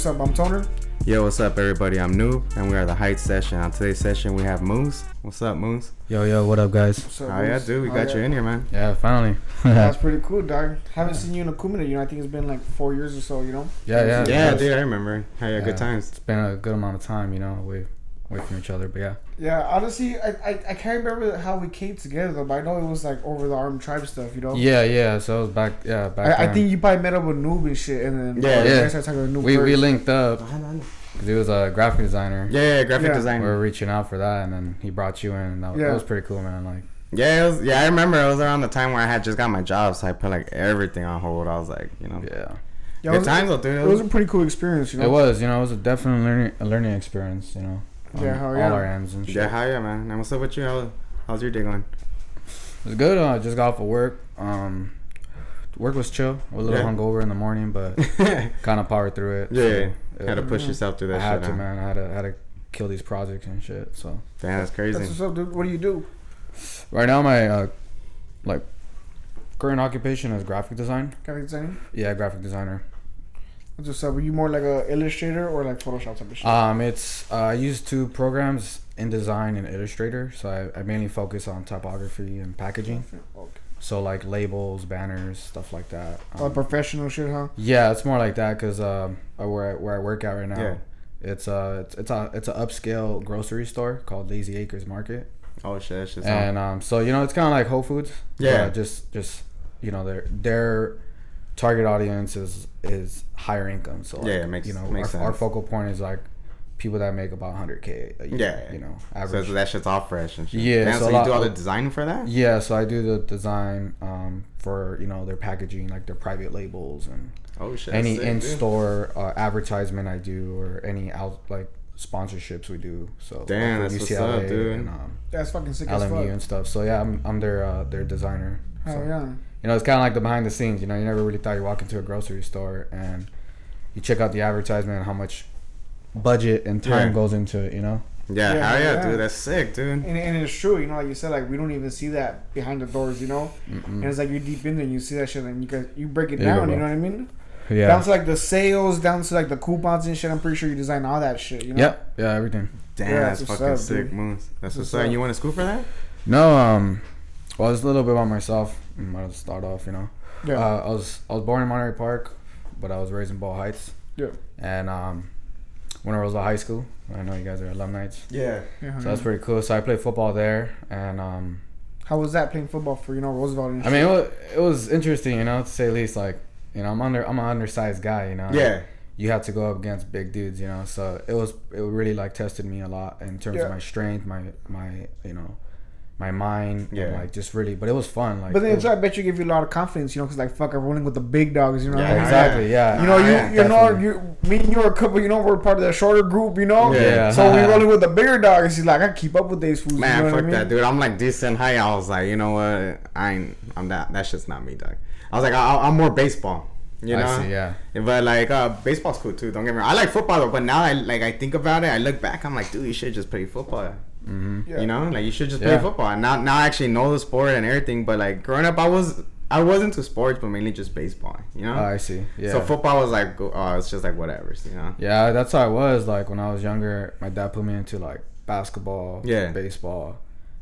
Yo, what's up? I'm Toner. Yo, what's up, everybody? I'm Noob, and we are the Heights session. On today's session, we have Moose. What's up, Moose? Yo, yo, what up, guys? What's up, Oh yeah, Moose? dude, we Oh, got yeah. you in here, man. Yeah, finally. That's pretty cool, dog. Haven't seen you in a cool minute. You know, I think it's been like four years or so. You know. Yeah, yeah. Yeah, Yes. dude, I remember. Had Yeah. good times. It's been a good amount of time, you know, away, away from each other. But yeah, Yeah, honestly, I, I, I can't remember how we came together though, but I know it was like over the armed tribe stuff. You know. yeah, yeah. So it was back, yeah, back. I, I think you probably met up with Noob and shit, and then Yeah. Yeah. guys started talking to Noob we we linked up because he was a graphic designer. Yeah, yeah, graphic Yeah. design. We were reaching out for that, and then he brought you in. And that, Yeah. that was pretty cool, man. Like, Yeah, it was, yeah, I remember. It was around the time where I had just got my job, so I put like everything on hold. I was like, you know, yeah, Yeah, it good was, times, though, dude. It was a pretty cool experience. You know. it was. You know, it was a definite learning a learning experience. You know, on Yeah, hell all yeah. our ends and shit. Yeah, how yeah, man. And what's up with you? How, how's your day going? It was good. Uh, I just got off of work. Um, work was chill. A little Yeah. hungover in the morning, but kind of powered through it. Yeah, So, yeah. had to push Mhm. yourself through that. I that had shit. to, huh? man. I had to, I had to kill these projects and shit. So Damn, that's That's crazy. what's up, dude. What do you do? right now, my uh, like current occupation is graphic design. Graphic designing. Yeah, graphic designer. That's what's up. Were you more like a illustrator or like Photoshop type of shit? Um, it's uh, I use two programs, InDesign and Illustrator. So I, I mainly focus on typography and packaging. Okay. So like labels, banners, stuff like that. Oh, Um, professional shit, huh? yeah, it's more like that because um, uh, where I, where I work at right now. Yeah. It's a it's, it's a it's a upscale grocery store called Lazy Acres Market, Oh shit, that's just and um, so you know it's kind of like Whole Foods. Yeah. just just you know their their target audience is is higher income. So like, Yeah, it makes- you know makes our, our focal point is like people that make about 100k a year. Yeah. you know so that shit's all fresh and shit. Yeah, Damn, so so, you do all the design for that? yeah, so I do the design um, for you know their packaging, like their private labels and Oh shit. any sick, in-store uh, advertisement I do or any out like sponsorships we do. So Damn, like, that's for what's up, dude. and um, That's fucking sick as fuck. LMU and stuff. So yeah, I'm, I'm their uh, their designer. Hell So, yeah. You know, it's kind of like the behind the scenes. You know, you never really thought you walk into a grocery store and you check out the advertisement and how much budget and time Yeah. goes into it. You know. Yeah, Yeah, hell yeah, yeah. dude. That's sick, dude. And, and it's true, you know, like you said, like we don't even see that behind the doors, you know. And it's like you're deep in there, and you see that shit, and you guys you break it There you down. go, You, know what I mean? Yeah. Down to like the sales, down to like the coupons and shit. I'm pretty sure you design all that shit. You know? Yep. Yeah. Everything. Damn, Yeah, that's that's fucking up, sick, dude. Moose. That's That's what's what's up. up. You went to school for that? No. Um. Well, it's a little bit about myself. Mm, I'll start off. You know. Yeah. Uh, I was I was born in Monterey Park, but I was raised in Boyle Heights. Yeah. And um, when I was at high school, I know you guys are alumni. Yeah. So Yeah. yeah that's pretty cool. So I played football there, and um, How was that playing football for you know Roosevelt? And I mean, it was, it was interesting, you know, to say the least. Like, you know, I'm under I'm an undersized guy, you know. Yeah. You have to go up against big dudes, you know. So it was it really like tested me a lot in terms Yeah. of my strength, my my you know, my mind, and, Yeah. like just really. But it was fun, like. but then it it's was- I bet you give you a lot of confidence, you know, because like fuck, I'm rolling with the big dogs, you know. Yeah, like, exactly, yeah. You know, you Yeah, you know, you me and you are a couple. You know, we're part of the shorter group. You know, Yeah. So we rolling with the bigger dogs. He's like, I keep up with these fools. Man, you know fuck what I mean? that, dude. I'm like decent height. I was like, you know what? I ain't. I'm that. That shit's not me, dog. I was like, I, I'm more baseball. You know. I see, yeah. But like, uh, baseball's cool too. Don't get me wrong. I like football though. But now I like, I think about it. I look back. I'm like, dude, you should just play football. Mm-hmm. Yeah. You know, like you should just play Yeah. football. And now, now I actually know the sport and everything. But like growing up, I was, I was into sports, but mainly just baseball. You know. Oh, I see. Yeah. So football was like, oh, it's just like whatever. You know. Yeah, that's how I was. Like when I was younger, my dad put me into like basketball, Yeah. baseball.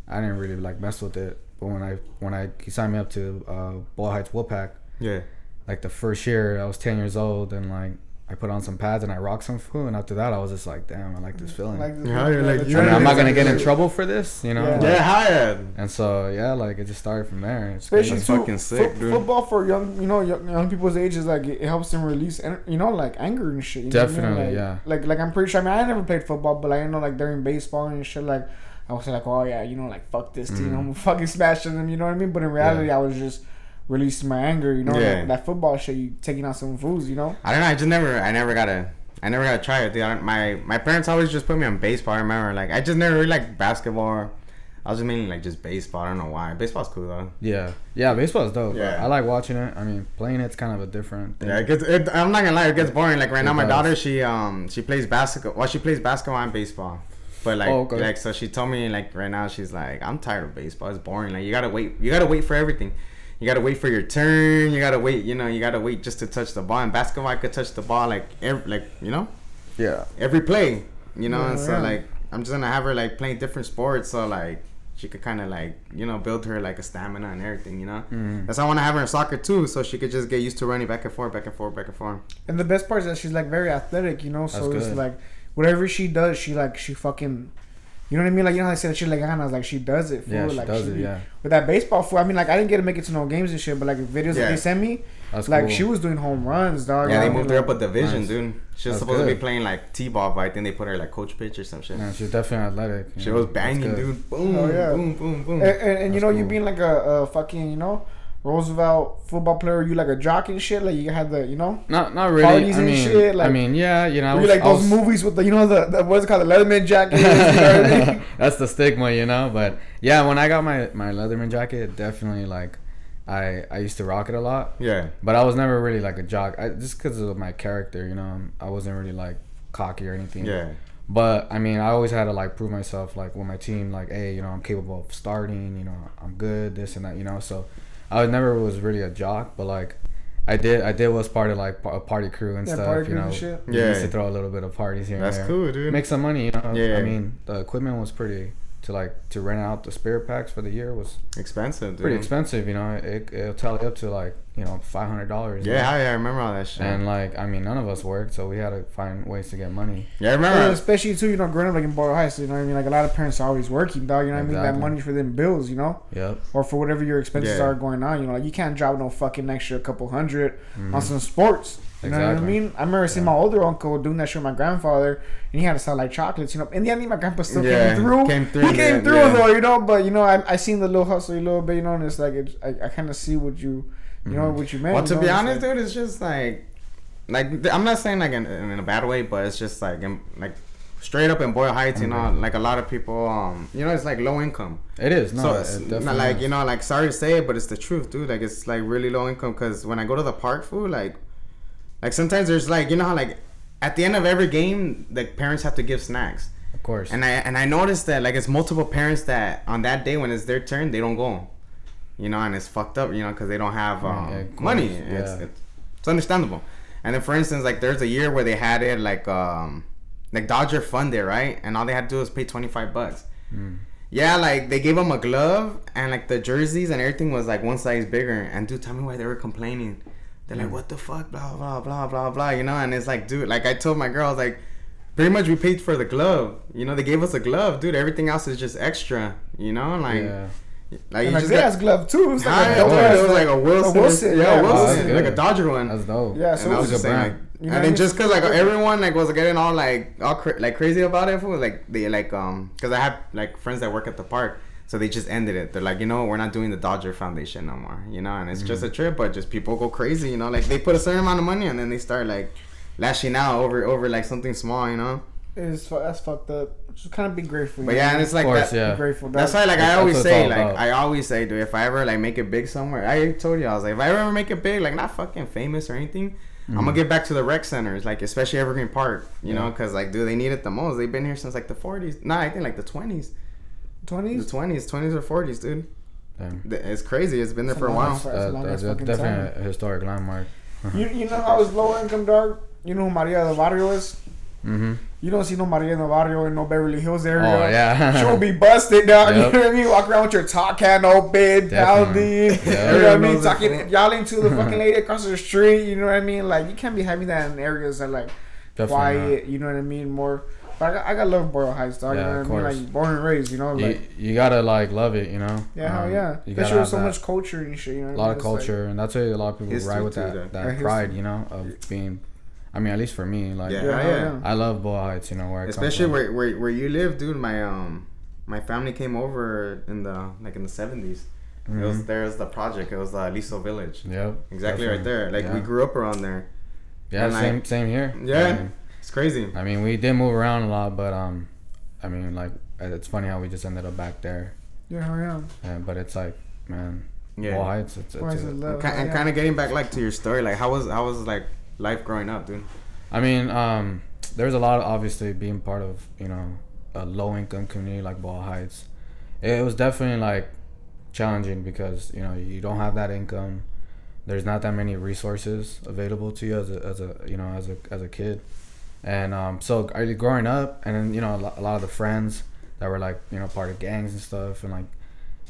I didn't really like mess with it, but when I when I he signed me up to uh, Boyle Heights Wolfpack, Yeah. like the first year I was ten years old, and like I put on some pads and I rocked some food, and after that I was just like, damn, I like this feeling. Like, this- Yeah, you're like, the you I mean, I'm not gonna get in trouble for this, you know. Yeah. like- Yeah. Hi. And so yeah, like it just started from there. It's Especially too, fucking sick, fo- dude. football for young, you know, young, young people's age is like it helps them release, en- you know, like anger and shit. You know what I mean? Definitely, like, yeah. Like, like I'm pretty sure. I mean, I never played football, but like, I know, like during baseball and shit, like I was like, oh yeah, you know, like fuck this team, Mhm. I'm fucking smashing them. You know what I mean? But in reality, I was just releasing my anger. You know, Yeah. like, that football shit, you taking out some fools. You know? I don't know. I just never. I never got to. I never got to try it. Dude. I don't, my my parents always just put me on baseball. I remember, like, I just never really liked basketball. I was just mainly like just baseball. I don't know why. Baseball's cool though. Yeah, yeah, baseball's dope. Yeah. I like watching it. I mean, playing it's kind of a different. Thing. Yeah, it gets. It, I'm not gonna lie, it gets boring. Like right It now, my does. daughter, she um she plays basketball. Well, she plays basketball and baseball. But like, Oh, okay. like so she told me like right now she's like I'm tired of baseball. It's boring. Like you gotta wait. You gotta wait for everything. You gotta wait for your turn. You gotta wait. You know, you gotta wait just to touch the ball. In basketball, I could touch the ball like every, like you know, Yeah. every play. You know, Yeah, and so yeah. like I'm just gonna have her like playing different sports, so like she could kind of like you know build her like a stamina and everything. You know, Mhm. that's why I want to have her in soccer too, so she could just get used to running back and forth, back and forth, back and forth. And the best part is that she's like very athletic, you know. So it's like whatever she does, she like she fucking, you know what I mean? Like you know how I said she like ganas, like she does it. Fool. Yeah, she like, does she it, yeah. With that baseball, fool. I mean, like I didn't get to make it to no games and shit, but like videos that they sent me, That's like cool. she was doing home runs, dog. Yeah, they I mean, moved her up a division, Nice. dude. She was That's supposed to be playing like T-ball, but I think they put her like coach pitch or some shit. Man, she's definitely athletic. She know, was banging, dude. Boom, Oh, yeah. boom, boom, boom. And, and, and you That's know, you being like a, a fucking, you know, Roosevelt football player, you like a jock and shit. Like you had the, you know, Not not really. Parties I and mean, shit, I mean, yeah, you know, I you like I those was- movies with the, you know, the, the what's it called, the letterman jacket. you know I mean? That's the stigma, you know. But yeah, when I got my my letterman jacket, definitely like, I I used to rock it a lot. yeah, But I was never really like a jock, I, just because of my character, you know. I wasn't really like cocky or anything. yeah, But I mean, I always had to like prove myself, like with my team, like, hey, you know, I'm capable of starting. You know, I'm good, this and that. You know, so I never was really a jock, but like. I did. I did was part of like a party crew and Yeah, stuff. party you know, and shit. we used to throw a little bit of parties here. and that's there. cool, dude. Make some money, you know. Yeah. I mean, the equipment was pretty to like to rent out the spirit packs for the year was expensive, dude. pretty expensive. You know, it it'll tally up to like you know five hundred dollars. Yeah, yeah, I remember all that shit. And like, I mean, none of us worked, so we had to find ways to get money. yeah, I Well, remember. especially too, you know, growing up like in Boyle Heights, you know what I mean? Like a lot of parents are always working, dog. You know what I mean? That money for them bills, you know, Yep. or for whatever your expenses Yeah. are going on. You know, like you can't drop no fucking extra couple 100 on mm-hmm. some sports. You know what I Mm-hmm. Mean? I remember seeing my older uncle doing that shit with my grandfather, and he had to sell like chocolates. You know, in the end, my grandpa still Yeah, came through. came through, He came yeah, through yeah. though, you know. But you know, I I seen the little hustle a little bit, you know, and it's like it, I I kind of see what you, you know, what you meant. Well, you to know, be it's honest, like- dude, it's just like, like I'm not saying like in, in a bad way, but it's just like in, like straight up in Boyle Heights, you know, like a lot of people, um, you know, it's like low income. It is. No, so it's definitely not like is. you know, like sorry to say it, but it's the truth, dude. Like it's like really low income because when I go to the park, food, like, like sometimes there's like you know how like at the end of every game, the parents have to give snacks. Of course. And I and I noticed that like it's multiple parents that on that day when it's their turn they don't go, you know, and it's fucked up, you know, because they don't have um, Yeah, money. It's, yeah. it's it's understandable. And then for instance, like there's a year where they had it like um like Dodger funded right, and all they had to do was pay twenty five bucks. Mm. Yeah, like they gave them a glove and like the jerseys and everything was like one size bigger. And dude, tell me why they were complaining. They're Mm. like, what the fuck, blah blah blah blah blah, you know. And it's like, dude, like I told my girl, I was like, pretty much we paid for the glove. You know, they gave us a glove, dude. Everything else is just extra. You know, like yeah. like and you just got. ass glove too. It's like Ah, a yeah, dope dude, ass- it was like a Wilson, Wilson, yeah, yeah. Wilson, like a. Dodger one. That's dope. Yeah, and so I it was was just a brand. like, You know and I then just cause like everyone like was getting all like all cra- like crazy about it, fool, like they like um, cause I have like friends that work at the park, so they just ended it. They're like, you know, we're not doing the Dodger Foundation no more, you know, and it's just a trip, but just people go crazy, you know, like they put a certain amount of money and then they start like lashing out over over like something small, you know. It's fu- that's fucked up. Just kind of be grateful. But yeah, know? and it's like course, that. yeah. Be grateful. That's dog. why, like, I always say, like, about. I always say, dude, if I ever like make it big somewhere, I told you, I was like, if I ever make it big, like, not fucking famous or anything, I'm gonna get back to the rec centers, like, especially Evergreen Park, you know, because like, dude, they need it the most. They've been here since like the 40s. Nah, I think like the 20s, the twenties. 20s, 20s or 40s, dude. Damn. It's crazy. It's been there It's for a a while. That's a That, long that's ass a- fucking definitely time. a historic landmark. You you know how it's low income, dog. You know who Maria del Barrio is. Mm-hmm. You don't see no Maria del Barrio in no Beverly Hills area. Oh yeah. She'll be busted, dog. Yep. You know what I mean? Walk around with your top can open, Definitely. pounding. Yeah. You know what I mean? knows it, Talking, fool. yelling to the fucking lady across the street. You know what I mean? Like you can't be having that in areas that like Definitely quiet. You know what I mean? More. But I got, I got love Boyle Heights, dog. Yeah, you know of what I mean? Like born and raised. You know, You, like you gotta like love it, you know. yeah, hell Um, yeah. You gotta Especially have with so that- much culture and shit. You know, a what I lot mean? of It's like- culture, and that's why a lot of people ride with too, that that pride, you know, of being. I mean, at least for me, like Yeah. yeah, yeah. I love Boyle Heights, you know, where I Especially come where, where where you live, dude. My um, my family came over in the like in the 70s. from. It was Mhm. there's the project. It was uh, Liso Village. Yep. Exactly right there. Like yeah. we grew up around there. Yeah, and, like- same same here. Yeah. I mean, It's crazy. I mean, we did move around a lot, but um, I mean, like it's funny how we just ended up back there. Yeah, hell yeah. But it's like, man, Yeah. Boyle Heights. It's, it's Why is a- it And, love? ki- and yeah. kind of getting back like to your story, like how was how was like life growing up, dude? I mean, um, there's a lot of obviously being part of you know a low income community like Boyle Heights. It was definitely like challenging because you know you don't have that income. There's not that many resources available to you as a, as a you know as a as a kid, and um, so are you growing up and then you know a lot, of the friends that were like you know part of gangs and stuff and like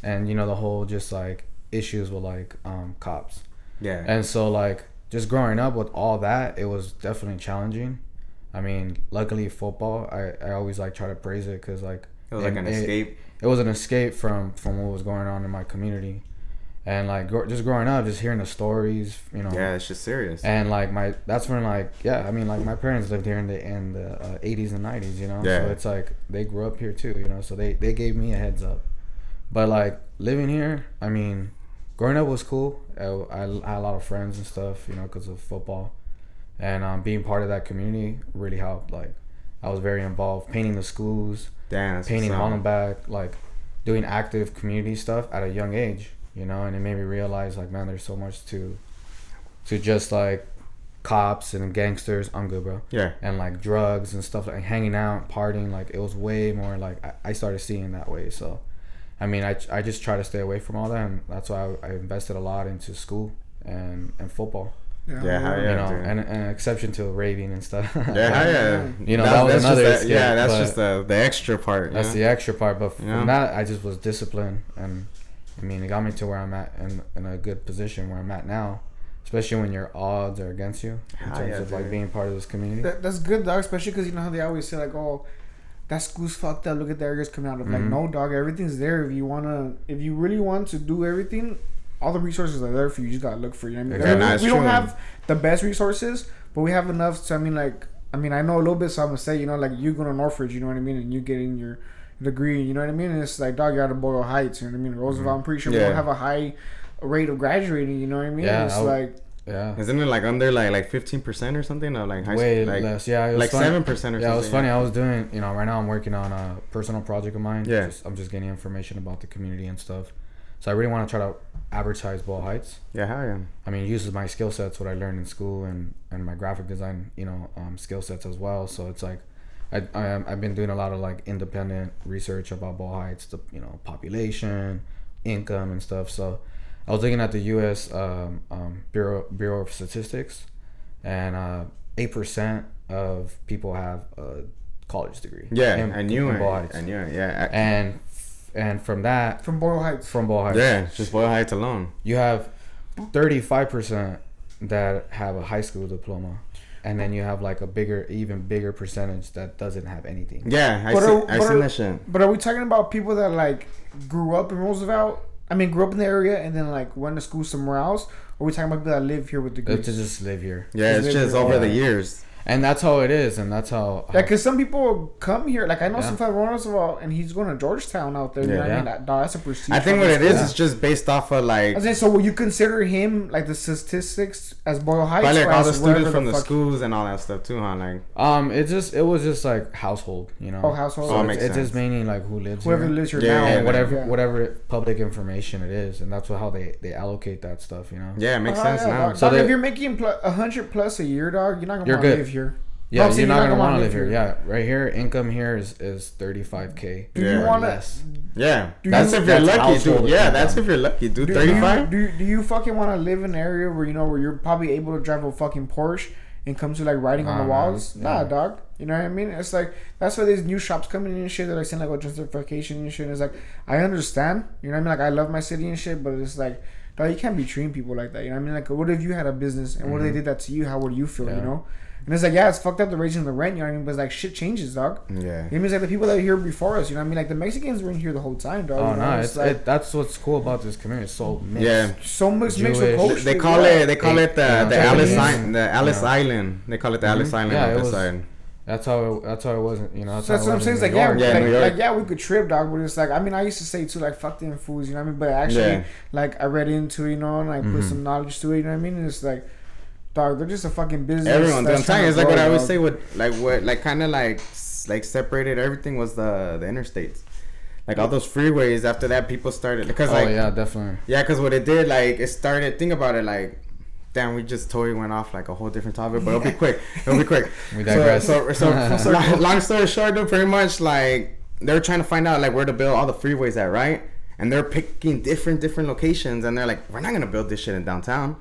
and you know the whole just like issues with like um, cops Yeah. and so like just growing up with all that, it was definitely challenging. I mean, luckily football, I, I always like try to praise it because like it was like an it- escape. It was an escape from from what was going on in my community, and like gro- just growing up, just hearing the stories, you know. Yeah, it's just serious. And like my, that's when like yeah, I mean like my parents lived here in the in the uh, 80s and 90s, you know. Yeah. So it's like they grew up here too, you know. So they they gave me a heads up, but like living here, I mean, growing up was cool. I, I had a lot of friends and stuff, you know, because of football, and um, being part of that community really helped. Like I was very involved, painting the schools, Damn, painting. Hollenbeck, like doing active community stuff at a young age, you know, and it made me realize like, man, there's so much to, to just like cops and gangsters. I'm good, bro. Yeah. And like drugs and stuff like hanging out, partying. Like it was way more like I, I started seeing that way. So, I mean, I, I just try to stay away from all that, and that's why I, I invested a lot into school and and football. Yeah, hell you yeah, know, dude. and an exception to raving and stuff. Yeah, hell yeah. You know, that was another Just the, escape, yeah, that's just the the extra part. That's yeah. the extra part. But from Yeah. that, I just was disciplined, and I mean, it got me to where I'm at, in, in a good position where I'm at now. Especially when your odds are against you in Hell terms yeah, of like being part of this community. That, that's good, dog. Especially because you know how they always say like, "Oh, that school's fucked up. Look at the areas coming out of." Like, Mhm. no, dog. Everything's there. If you wanna, if you really want to do everything, all the resources are there for you. You just gotta look for it. I mean, Exactly. we- Nah, it's we don't have the best resources, but we have enough. So I mean, like, I mean, I know a little bit, so I'm gonna say, you know, like you go to Northridge, you know what I mean, and you getting your degree, you know what I mean. And it's like, dog, you're out of Boyle Heights, you know what I mean. Roosevelt, I'm pretty sure we Yeah. don't have a high rate of graduating, you know what I mean. Yeah, it's I would- like. Yeah, Isn't it like under like like fifteen percent or something? Or like high way school, like less. Yeah, it like funny. seven percent or something. Yeah, it was funny. I was doing, you know, right now I'm working on a personal project of mine. Yeah. Just, I'm just getting information about the community and stuff. So I really want to try to advertise Boyle Heights. Yeah, hell yeah. I mean, it uses my skill sets, what I learned in school, and and my graphic design, you know, um, skill sets as well. So it's like, I, I am- I've been doing a lot of like independent research about Boyle Heights, the you know population, income, and stuff. So I was looking at the U.S. Um, um, Bureau Bureau of Statistics, and uh, eight percent of people have a college degree. Yeah, in- I knew it. Boyle Heights. I knew it. Yeah. I- And and from that, From Boyle Heights. from Boyle Heights, yeah, just Boyle Heights alone. you have 35% that have a high school diploma and then you have like a bigger even bigger percentage that doesn't have anything Yeah, I But see, are- I seen are- that shit. But are we talking about people that like grew up in Roosevelt? I mean, grew up in the area and then like went to school somewhere else? Or are we talking about people that live here with the good to just live here Yeah, it's Is it- just over yeah. the years. And that's how it is and that's how, Yeah, because some people come here. Like I know Yeah. some from Roosevelt, and he's going to Georgetown out there. You Yeah. know what I mean? Yeah. That, that's a prestige. I think what fucking it is school. is just based off of like I saying, so will you consider him like the statistics as Boyle Heights? probably or like all the students from the fuck- schools and all that stuff too, huh? Like um it just it was just like household you know Oh, household. so Oh, it's, makes it's just sense. mainly like who lives Whoever here lives here Yeah, now. yeah, and whatever Yeah. whatever public information it is and that's what how they they allocate that stuff you know yeah, it makes Oh, sense yeah, now. Dog, So Dog, they- if you're making pl- a hundred plus a year, dog, you're not gonna You're good. live here. Yeah I'm you're not you're gonna want to live here live yeah right here income here is is 35k Do Yeah. you or want less. Yeah, Do that's you- if you're That's lucky, household dude. Yeah, income. that's if you're lucky, dude. Do, Thirty you, do, do you fucking want to live in an area where you know where you're probably able to drive a fucking Porsche and come to like writing on Nah, the man. walls? Yeah. Nah, dog. You know what I mean? It's like that's why these new shops coming in and shit that are saying like oh, gentrification and shit. And it's like I understand. You know what I mean? Like I love my city and shit, but it's like. Dog, you can't be treating people like that. You know what I mean? Like, what if you had a business and what if they did that to you? How would you feel? You Mm-hmm. Know? And it's like, yeah, it's fucked up the raising the rent. You know what I mean? But it's like shit changes, dog. Yeah. It means like the people that are here before us. You know what I mean? Like the Mexicans were in here the whole time, dog. Oh you know? no, it's, like it, that's what's cool about this community. It's so mixed. Yeah. so much mixed with culture. They call yeah. it. They call it the yeah, the Japanese. Ellis Island. The Ellis Yeah. Island. They call it the Ellis Island Yeah, on it was- side. That's how it, that's how it wasn't. You know, that's, So that's how what it I'm was saying. It's like yeah, Yeah, like, New like yeah, we could trip, dog. But it's like I mean, I used to say too, like fuck them fools. You know what I mean? But actually, like I read into it, you know, and I put Mhm. some knowledge to it. You know what I mean? And it's like, dog, they're just a fucking business. Everyone. that's I'm telling you, it's like what grow, I always say. With like what like kind of like like separated everything was the the interstates. Like all those freeways. After that, people started because Oh like yeah, definitely. Yeah, because what it did, like, it started. Think about it, like, damn, we just totally went off like a whole different topic, but it'll be quick. It'll be quick. We So, digress. so, so, so long, long story short, though, pretty much like they're trying to find out like where to build all the freeways at, right? and they're picking different different locations, and they're like, we're not gonna build this shit in downtown.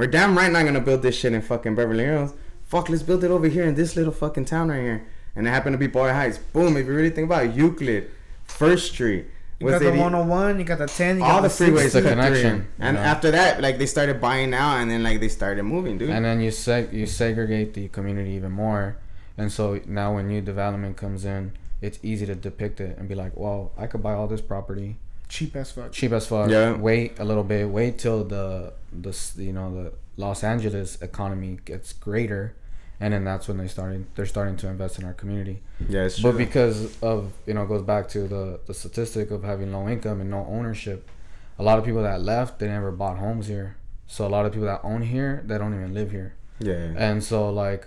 We're damn right not gonna build this shit in fucking Beverly Hills. Fuck, let's build it over here in this little fucking town right here. And it happened to be Boyle Heights. Boom, if you really think about it, Euclid, First Street. You was got the 101, you got the 10, you all got the the freeways are connection, connection. And you know? after that, like they started buying out, and then like they started moving, dude. and then you seg you segregate the community even more and so now when new development comes in it's easy to depict it and be like well i could buy all this property cheap as fuck. cheap as fuck Yeah. wait a little bit wait till the the s- you know the los angeles economy gets greater and then that's when they started they're starting to invest in our community yeah, it's true. but because of you know it goes back to the the statistic of having low income and no ownership a lot of people that left they never bought homes here so a lot of people that own here they don't even live here yeah, and so like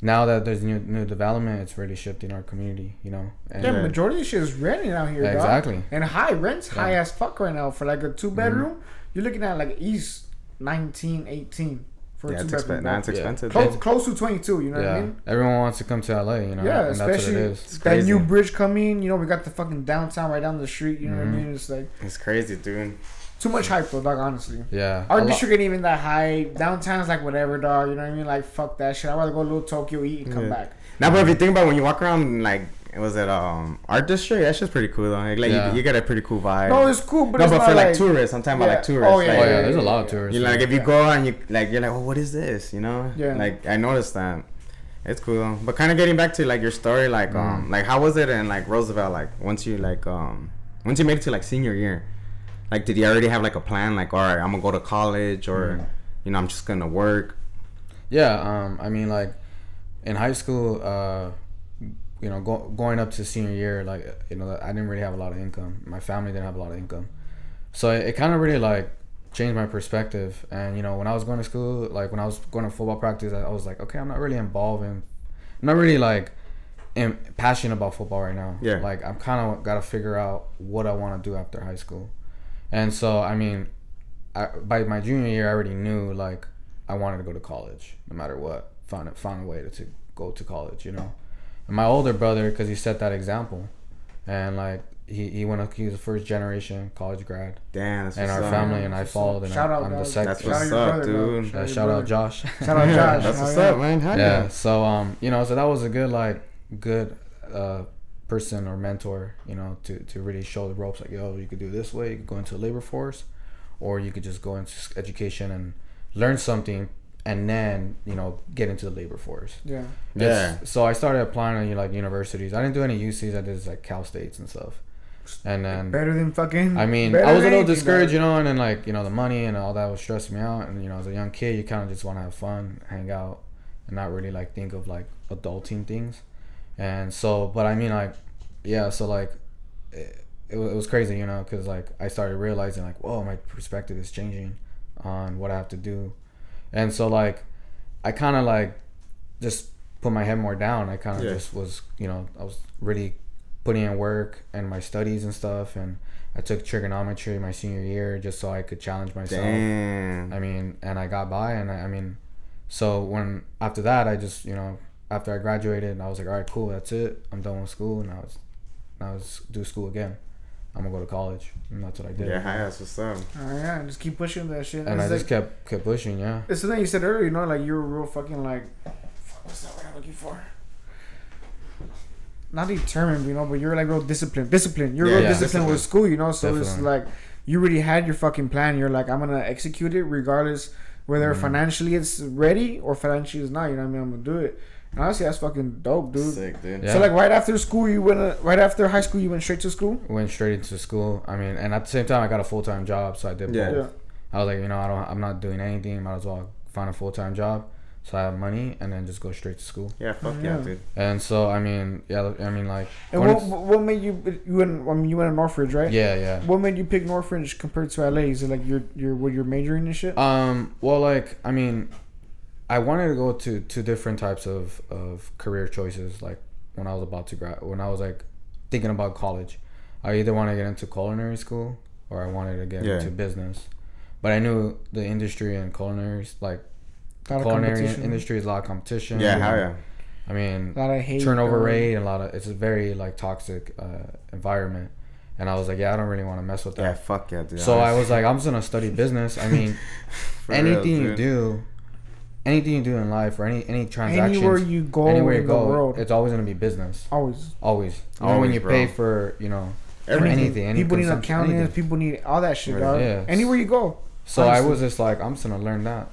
now that there's new new development, it's really shifting our community, you know. And Yeah, Yeah. majority of shit is renting out here, dog. Exactly. And high rents, high Yeah. as fuck right now for like a two bedroom. Mm-hmm. You're looking at like East 19, 18 for yeah, a two it's bedroom. expensive. Nah, it's Yeah. expensive. Close, close to 22. You know what I mean? everyone wants to come to LA, you know. Yeah, and that's what especially. It's that new bridge coming. You know, we got the fucking downtown right down the street. You know what I Mhm. mean? It's like It's crazy, dude. too much hype though, dog. Honestly, Yeah, our a lo- district ain't even that high. Downtown's like whatever, dog. You know what I mean? Like fuck that shit. I'd rather go to little Tokyo, eat, and come Yeah. back. Now, but if you think about when you walk around, like, was it um art district? That's just pretty cool though. Like, Yeah. you, you get a pretty cool vibe. No, it's cool, but no, it's but not for like, like tourists, I'm talking about like tourists. Oh, like, yeah, oh yeah, yeah, there's a lot of tourists. You like if you Yeah. go and you like you're like, oh, what is this? You know? Yeah. Like I noticed that. It's cool, but kind of getting back to like your story, like um, Mm. like how was it in like Roosevelt? Like once you like um, once you made it to like senior year, like did you already have like a plan? Like all right, I'm gonna go to college, or Mm. you know, I'm just gonna work. Yeah, um, I mean, like in high school, uh, you know, go, going up to senior year, like you know, I didn't really have a lot of income. My family didn't have a lot of income, so it, it kind of really like changed my perspective. And you know, when I was going to school, like when I was going to football practice, I, I was like, okay, I'm not really involved in, I'm not really like, am passionate about football right now. Yeah. Like I'm kind of got to figure out what I want to do after high school, and so I mean, I, by my junior year, I already knew like I wanted to go to college, no matter what. Found it, found a way to, to go to college, you know. And my older brother, because he set that example, and like he he went, up- he was the first generation college grad, Damn, that's and our up. family and I That's what's followed, and Shout I, out, I'm the second. That's Shout what's out up, brother, dude. dog. Yeah, your shout out. Josh. Shout out Josh. That's what's up, man. Hell yeah. yeah. So um, you know, so that was a good like good uh person or mentor, you know, to to really show the ropes. Like, yo, you could do this way. You could go into the labor force, or you could just go into education and learn something, and then you know get into the labor force. Yeah. Yeah. It's- So I started applying to like universities. I didn't do any UCs. I did like Cal States and stuff. And then Better than fucking. I mean, I was a little discouraged, you know, and then like you know the money and all that was stressing me out. And you know, as a young kid, you kind of just want to have fun, hang out, and not really like think of like adulting things. And so, but I mean, like, yeah, so like, it, it, it was crazy, you know, because like I started realizing like, whoa, my perspective is changing on what I have to do, and so like, I kind of like just put my head more down. I kind of Yeah. just was, you know, I was really putting in work and my studies and stuff, and I took trigonometry my senior year just so I could challenge myself. Damn. I mean, and I got by, and I, I mean, so when after that, I just you know after I graduated, and I was like, all right, cool, that's it. I'm done with school. Now was, now was do school again. I'm gonna go to college, and that's what I did. Yeah, hi, that's what's up. Oh, yeah, just keep pushing that shit. And I it's just kept kept pushing. Yeah. it's something you said earlier, you know, like you're real fucking like, fuck, what's that word I'm looking for? Not determined, you know, but you're like real disciplined. Disciplined. You're Yeah, real yeah. disciplined with school, you know. So it's like you already had your fucking plan. You're like, I'm gonna execute it regardless whether Mhm. financially it's ready or financially it's not. You know what I mean? I'm gonna do it. And honestly, that's fucking dope, dude. Sick, dude. Yeah. So like right after school, you went uh, right after high school, you went straight to school. Went straight into school. I mean, and at the same time, I got a full time job, so I did Yeah. both. Yeah. I was like, you know, I don't, I'm not doing anything. Might as well find a full time job, so I have money, and then just go straight to school. Yeah, fuck yeah, Yeah. dude. And so, I mean, yeah, I mean, like, And what, to- what made you you went? I mean, you went to Northridge, right? yeah, yeah. What made you pick Northridge compared to LA? Is it like you're you're what you're majoring in shit? Um, well, like, I mean, I wanted to go to two different types of, of career choices. Like when I was about to grad, when I was like thinking about college, I either want to get into culinary school or I wanted to get Yeah. into business. But I knew the industry and culinary, like A lot culinary competition. industry, is a lot of competition. Yeah, and, hell yeah. I mean, A lot of hate. turnover uh, rate and a lot of it's a very like toxic uh, environment and I was like, yeah, I don't really want to mess with that. Yeah, that. fuck yeah, dude. so I was like, I'm just gonna study business. I mean, For real, anything you do, anything you do in life or any any transactions, Anywhere you go anywhere you in go, the world, it's always gonna be business. always. Always. Even when you bro. pay for, you know, for Everything. anything, any people need consumption, accountants. anything. People need all that shit, Right. dog. Yeah. Anywhere you go. So I was just like, I'm just gonna learn that.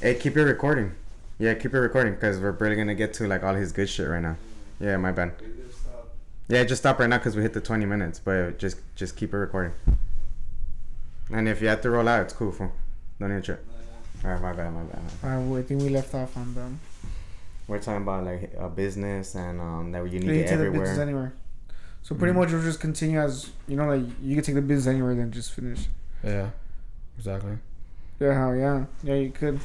Hey, keep it recording. Yeah, keep it recording because we're barely gonna get to like all his good shit right now. Yeah, my bad. Yeah, just stop right now because we hit the 20 minutes, but just just keep it recording. And if you have to roll out, it's cool, fool. Don't even trip. Alright, my bad, my bad. my bad. Uh, I think we left off on them. We're talking about like a business and um that you need They it take the business everywhere. anywhere. So pretty Mhm. much we'll just continue as you know, like you can take the business anywhere, then just finish. Yeah, exactly. Yeah, hell yeah, yeah, you could.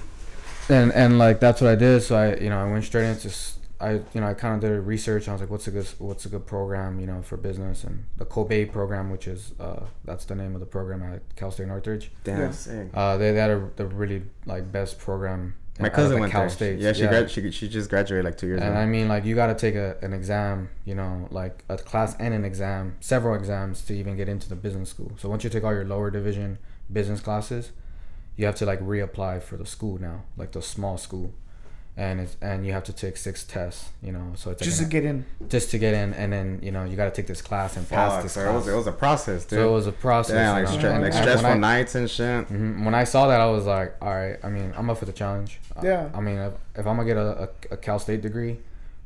And and like that's what I did. So I you know I went straight into s- I you know I kind of did research. And I was like, what's a good what's a good program you know for business and the COBAE program, which is uh that's the name of the program at Cal State Northridge. Damn, Yeah. sick. Uh, they, they had a the really like best program. My out cousin the went Cal there. State. Yeah, she grad- she she just graduated like two years And ago. I mean, like, you got to take a, an exam, you know, like a class and an exam, several exams to even get into the business school. So once you take all your lower division business classes, you have to like reapply for the school now, like the small school, and it's and you have to take six tests, you know. So it's like Just an- to get in. just to get in, and then you know you got to take this class and pass Fuck, this so it class. was, it was a process, dude. so it was a process. Damn, you like, know? stre- And like I- stressful when I- nights and shit. hmm When I saw that, I was like, all right. I mean, I'm up for the challenge. Yeah. I, mean, if, if I'm gonna get a, a, a Cal State degree,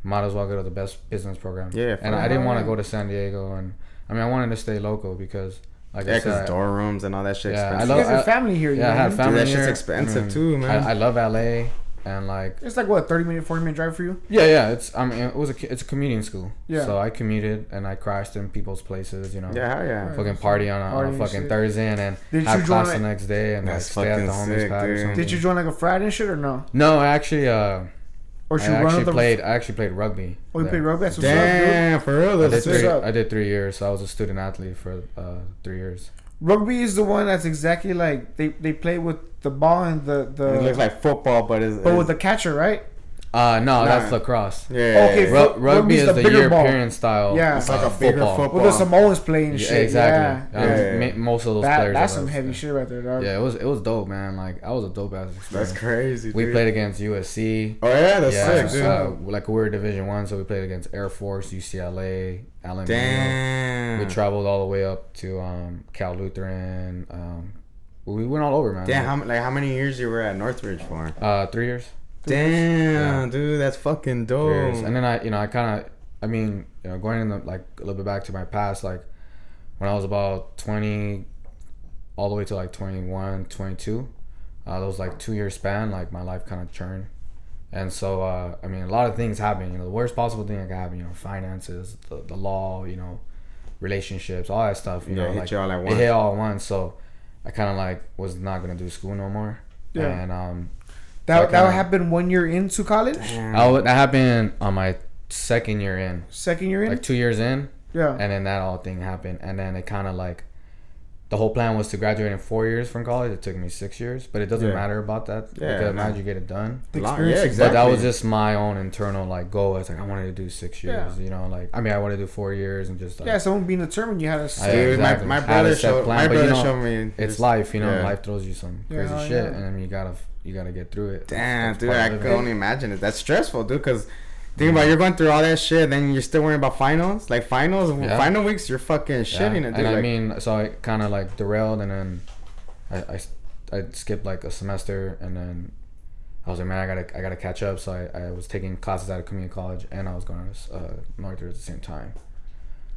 might as well go to the best business program. Yeah, And I didn't want to go to San Diego, and I mean, I wanted to stay local because, like Yeah, I because said, dorm rooms and all that shit Yeah, I expensive. You love- guys have family here. you yeah, I know had what I mean? family that shit's expensive I mean, too, man. I, I love LA, and like, It's like what, thirty minute, forty minute drive for you? yeah, yeah. It's I mean, it was a it's a commuting school. Yeah. So I commuted and I crashed in people's places, you know. yeah, hell yeah. Right. Fucking party on a, on a fucking shit. Thursday and then Did have class join the next day and like That's stay at the fucking homies sick, pad or dude. something. Did you join like a frat and shit or no? No, I actually uh Or I should run actually played. I actually played rugby. Oh, you there. played rugby. That's what's up, dude. Damn, for real, I did three. up. I did three years. So I was a student athlete for uh, three years. Rugby is the one that's exactly like they, they play with the ball and the the. it looks like football, but it's, but with the catcher, right? Uh no, Nah. that's lacrosse. yeah. Okay, yeah. Ru- rugby is the the, bigger ball. European style. Yeah. it's uh, like a bigger football. football. Well, the Samoans play and Yeah, shit. exactly. Yeah. Um, Yeah, yeah. most of those That, players. that's some heavy yeah. shit right there, dog. Yeah, it was it was dope, man. Like I was a dope ass experience. That's crazy. We dude. played against USC. Oh yeah, that's yeah, sick, dude. uh, like we were Division One, so we played against Air Force, UCLA, Allen. Damn. We traveled all the way up to um, Cal Lutheran. Um, we went all over, man. Damn, how, like how many years you were at Northridge for? uh, three years. Damn, dude, that's fucking dope. Years. And then I, you know, I kind of, I mean, you know, going in the like a little bit back to my past, like when I was about twenty, all the way to like 21, 22, uh, those like two year span, like my life kind of churned. And so, uh, I mean, a lot of things happen. You know, the worst possible thing that can happen, you know, finances, the, the law, you know, relationships, all that stuff. You Yeah, know, hit like you all at it hit all at once. So, I kind of like was not gonna do school no more. Yeah. And um, that I that happened one year into college, Damn. I, would- that happened on my second year in, second year in. like two years in, yeah. and then that all thing happened, and then it kind of like. The whole plan was to graduate in four years from college. It took me six years, but it doesn't Yeah. matter about that. Yeah, because no. imagine you get it done. The experience yeah, exactly. But that was just my own internal like goal. It's like I wanted to do six years. Yeah. You know, like I mean, I wanted to do four years and just like yeah, someone being determined, you had to I- say. Dude, exactly. my, my Had a brother set showed plan, my but you brother know, showed me. it's this- life. You know, yeah. life throws you some crazy hell shit, yeah. and then you gotta you gotta get through it. Damn, That's dude, I of can living. only imagine it. That's stressful, dude. Because think about it, you're going through all that shit, then you're still worrying about finals. Like finals, Yeah. final weeks, you're fucking Yeah, shitting it, dude. And I mean, so I kind of like derailed, and then I, I I skipped like a semester, and then I was like, man, I gotta I gotta catch up. So I, I was taking classes at a community college, and I was going to uh, Northridge at the same time.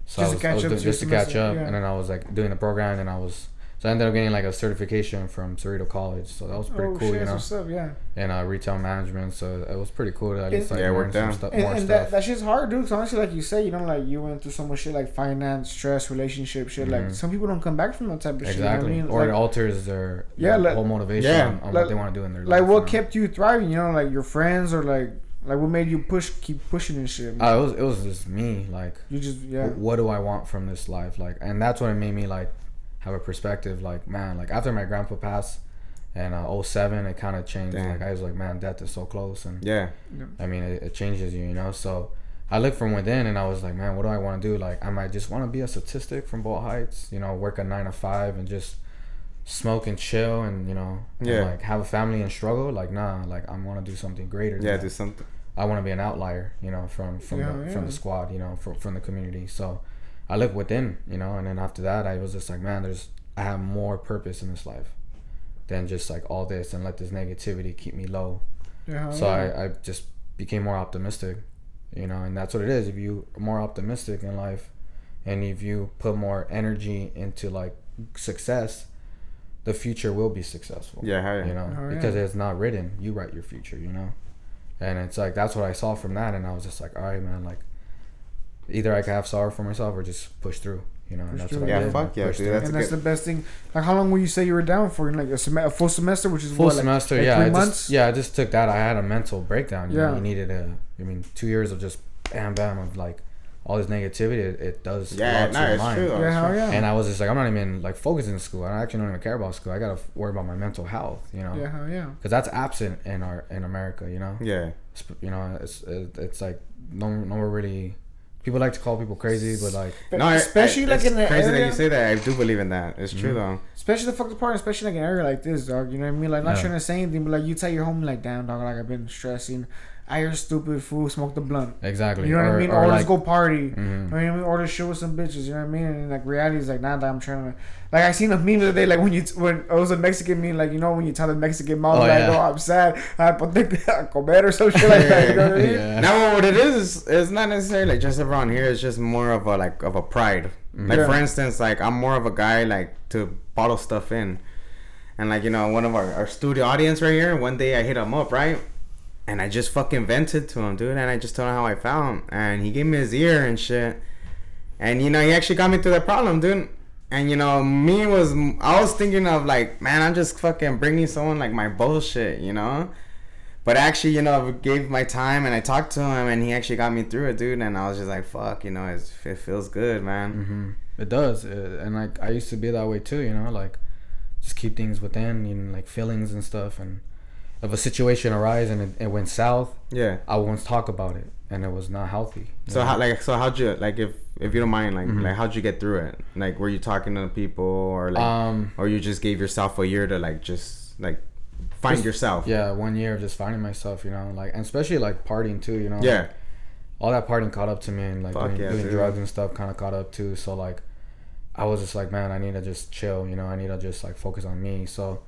So Just I to was, catch I was up doing- just to catch up, yeah. and then I was like doing the program, and I was so I ended up getting like a certification from Cerrito College. So that was pretty oh cool, shit, you know. what's up, yeah. And uh, retail management, so it was pretty cool to at least like Yeah, learn worked some out. stuff, And, more and stuff. that, that shit's hard, dude. 'cause honestly, like you say, you know, like you went through so much shit, like finance, stress, relationship shit. Like Mhm. some people don't come back from that type of shit. exactly, You know what or I it alters their, Yeah, their like- whole motivation Yeah. on, on Like- what they want to do in their life. Like, what kept you thriving? You know, like your friends or like like what made you push, keep pushing and shit. Uh, it was it was just me. Like, you just yeah. wh- what do I want from this life? Like, and that's what it made me like have a perspective. Like, man, like after my grandpa passed, and uh, 07, it kind of changed. Damn. Like, I was like, man, death is so close, and yeah, I mean, it, it changes you, you know. So I looked from within and I was like, man, what do I want to do? Like, I might just want to be a statistic from Boyle Heights, you know, work a nine to five and just smoke and chill and you know, and, Yeah. like have a family and struggle. Like, nah, like I want to do something greater. Yeah, do something. I want to be an outlier, you know, from from Yeah, the, from the squad, you know, from from the community. So I look within, you know, and then after that, I was just like, man, there's I have more purpose in this life than just like all this and let this negativity keep me low. Yeah, So yeah. I I just became more optimistic, you know, and that's what it is. If you are more optimistic in life, and if you put more energy into like success, the future will be successful Yeah, hell yeah. you know, Oh, yeah. because it's not written. You write your future, you know, and it's like that's what I saw from that, and I was just like, all right, man, like either I can have sorrow for myself or just push through, you know, and that's through, what I Yeah, did. fuck yeah, dude, that's and that's good- the best thing. Like, how long would you say you were down for? Like a, sem- a full semester, which is full what, like- semester. like yeah, three I months. just yeah, I just took that. I had a mental breakdown. You know, Yeah. you needed a. I mean, two years of just bam bam of like all this negativity. It, it does. Yeah, lot to no, it's mind. true. Yeah, hell yeah. And I was just like, I'm not even like focused in school. I actually don't even care about school. I gotta worry about my mental health. You know. Yeah, hell yeah. Because that's absent in our in America. You know. Yeah. You know, it's it, it's like no no one really. People like to call people crazy, but like No, especially I, like it's in the crazy area, that you say that. I do believe in that. It's true mm-hmm. though. especially the fucked part, especially like an area like this, dog. You know what I mean? Like not Yeah. trying to say anything, but like you tell your homie like, damn, dog, like I've been stressing. I hear stupid fool, smoke the blunt. exactly. You know what I mean? Or, let's go party. Mhm. You know what I mean? Or just show with some bitches. You know what I mean? And like reality is like, nah, that I'm trying to. Like I seen a meme the other day, like when you when it was a Mexican meme, like you know when you tell the Mexican mom Oh, like, yeah. oh I'm sad, I put the comer or some shit like that. You know what I mean? Yeah. Now what it is is it's not necessarily like just around here. It's just more of a like of a pride. Like Yeah. for instance, like I'm more of a guy like to bottle stuff in, and like you know one of our, our studio audience right here. One day I hit him up right, and I just fucking vented to him, dude, and I just told him how I felt, and he gave me his ear and shit, and you know he actually got me through that problem, dude. And you know, me was I was thinking of like, man, I'm just fucking bringing someone like my bullshit, you know. But actually, you know, gave my time and I talked to him, and he actually got me through it, dude. And I was just like, fuck, you know, it feels good, man. hmm It does, uh, and like I used to be that way too. You know, like just keep things within, know, like feelings and stuff. And if a situation arises and it, it went south, Yeah. I won't talk about it, and it was not healthy. So know? how like so how'd you like if if you don't mind like Mhm. like how'd you get through it? Like were you talking to people or like um, or you just gave yourself a year to like just like find Just- yourself? yeah, one year of just finding myself. You know, like and especially like partying too. You know, Yeah. like, all that partying caught up to me, and like Fuck doing, yeah, doing drugs and stuff kind of caught up too. So like, I was just like, man, I need to just chill. You know, I need to just like focus on me. So,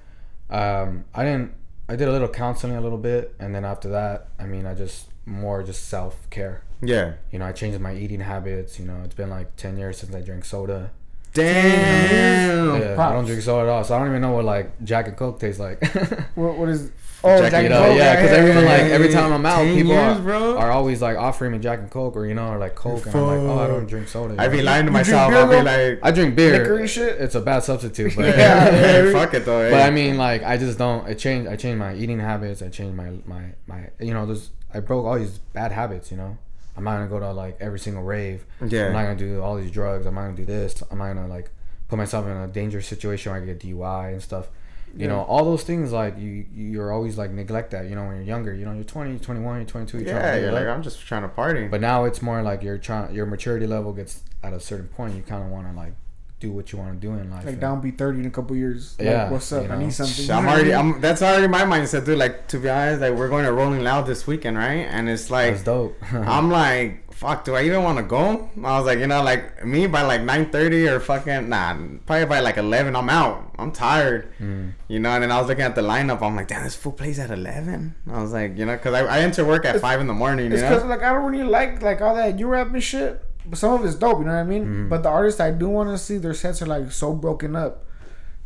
um, I didn't. I did a little counseling a little bit, and then after that, I mean, I just more just self care. Yeah. You know, I changed my eating habits. You know, it's been like ten years since I drank soda. Damn. yeah, I don't drink soda at all, so I don't even know what like Jack and Coke tastes like. What, what is? Oh, Jack Jack, and and you know, Coke, yeah, because everyone yeah, like yeah, every time I'm out, people years, are, are always like offering me Jack and Coke or you know, or like Coke, and I'm like, oh, I don't drink soda. I'd be lying to myself. I'd be like, I drink beer. Liquor shit? It's a bad substitute, but Yeah. hey, fuck it though. but eh? I mean, like, I just don't. I changed. I changed my eating habits. I changed my my my. You know, there's. I broke all these bad habits. You know, I'm not gonna go to like every single rave. Yeah. I'm not gonna do all these drugs. I'm not gonna do this. I'm not gonna like put myself in a dangerous situation where I get DUI and stuff. You Yeah. know, all those things like you you're always like neglect that. You know, when you're younger. You know, you're 20, you're 21, you're 22. You're trying to Yeah, you're like. I'm just trying to party. But now it's more like you're trying. Your maturity level gets at a certain point. You kind of want to like do what you want to do in life. Like and- down be thirty in a couple years. Like, Yeah, what's up? you I need something. You I'm know what I already. I'm. That's already my mindset, dude. Like to be honest, like we're going to Rolling Loud this weekend, right? And it's like That's dope. I'm like, fuck, do I even want to go? I was like, you know, like me by like 9:30 or fucking nah, probably by like 11, I'm out. I'm tired, Mm. you know. And then I was looking at the lineup. I'm like, damn, this food plays at 11. I was like, you know, because I, I enter work at It's- five in the morning, It's because like I don't really like like all that you rap and shit. But some of it's dope, you know what I mean. Mhm. But the artists I do want to see, their sets are like so broken up.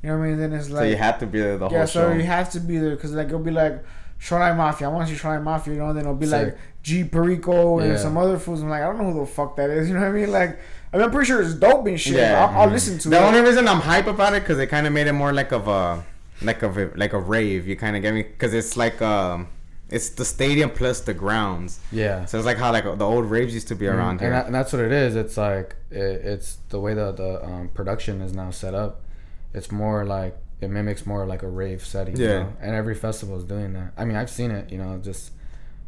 You know what I mean? Then it's like. So you have to be there the yeah, whole so show. you have to be there because like it'll be like Shoreline Mafia. I want to see Shoreline Mafia, you know. Then it'll be Sick. like G Perico and Yeah. some other fools. I'm like, I don't know who the fuck that is. You know what I mean? Like, I mean, I'm pretty sure it's dope and shit. Yeah. I'll, I'll Mhm. listen to the it. only reason I'm hype about it because it kind of made it more like of a like of a like a rave. You kind of get me because it's like um it's the stadium plus the grounds. yeah. So it's like how like the old raves used to be around Mm, here. and, that, and that's what it is. It's like it, it's the way that the um, production is now set up. It's more like it mimics more like a rave setting. you Yeah. know? and every festival is doing that. I mean, I've seen it. You know, just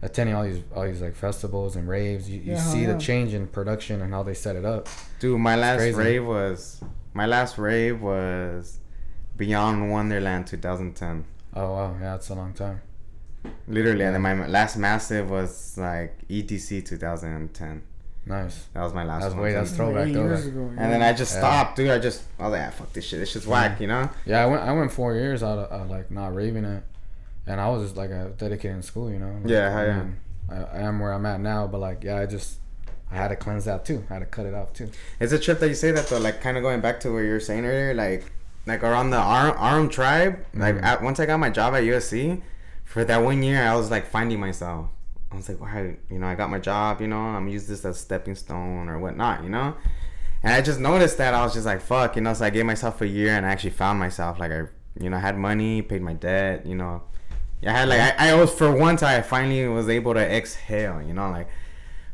attending all these all these like festivals and raves. You, you Yeah, see yeah. the change in production and how they set it up. Dude, my last crazy. rave was my last rave was Beyond Wonderland 2010. Oh wow, yeah, it's a long time. Literally, and then my last massive was like EDC 2010. Nice. That was my last That's one. way- that's throwback, Eight throwback. years ago. and then I just Yeah. stopped, dude. I just I was like, ah, fuck this shit. This shit's whack, you know. Yeah, I went I went four years out of, of like not raving it, and I was just like a dedicated in school, you know. Like, Yeah, hell I yeah. I, I am where I'm at now, but like yeah, I just I had to cleanse that too. I had to cut it off too. It's a trip that you say that though, like kind of going back to what you were saying earlier, like like around the Arm, Arm tribe. Like Mhm. at, once I got my job at USC, for that one year, I was like finding myself. I was like, why, you know, I got my job, you know, I'm use this as a stepping stone or whatnot, you know. And I just noticed that I was just like, fuck, you know. So I gave myself a year, and I actually found myself. Like I, you know, had money, paid my debt, you know. I had like I, I was for once I finally was able to exhale, you know, like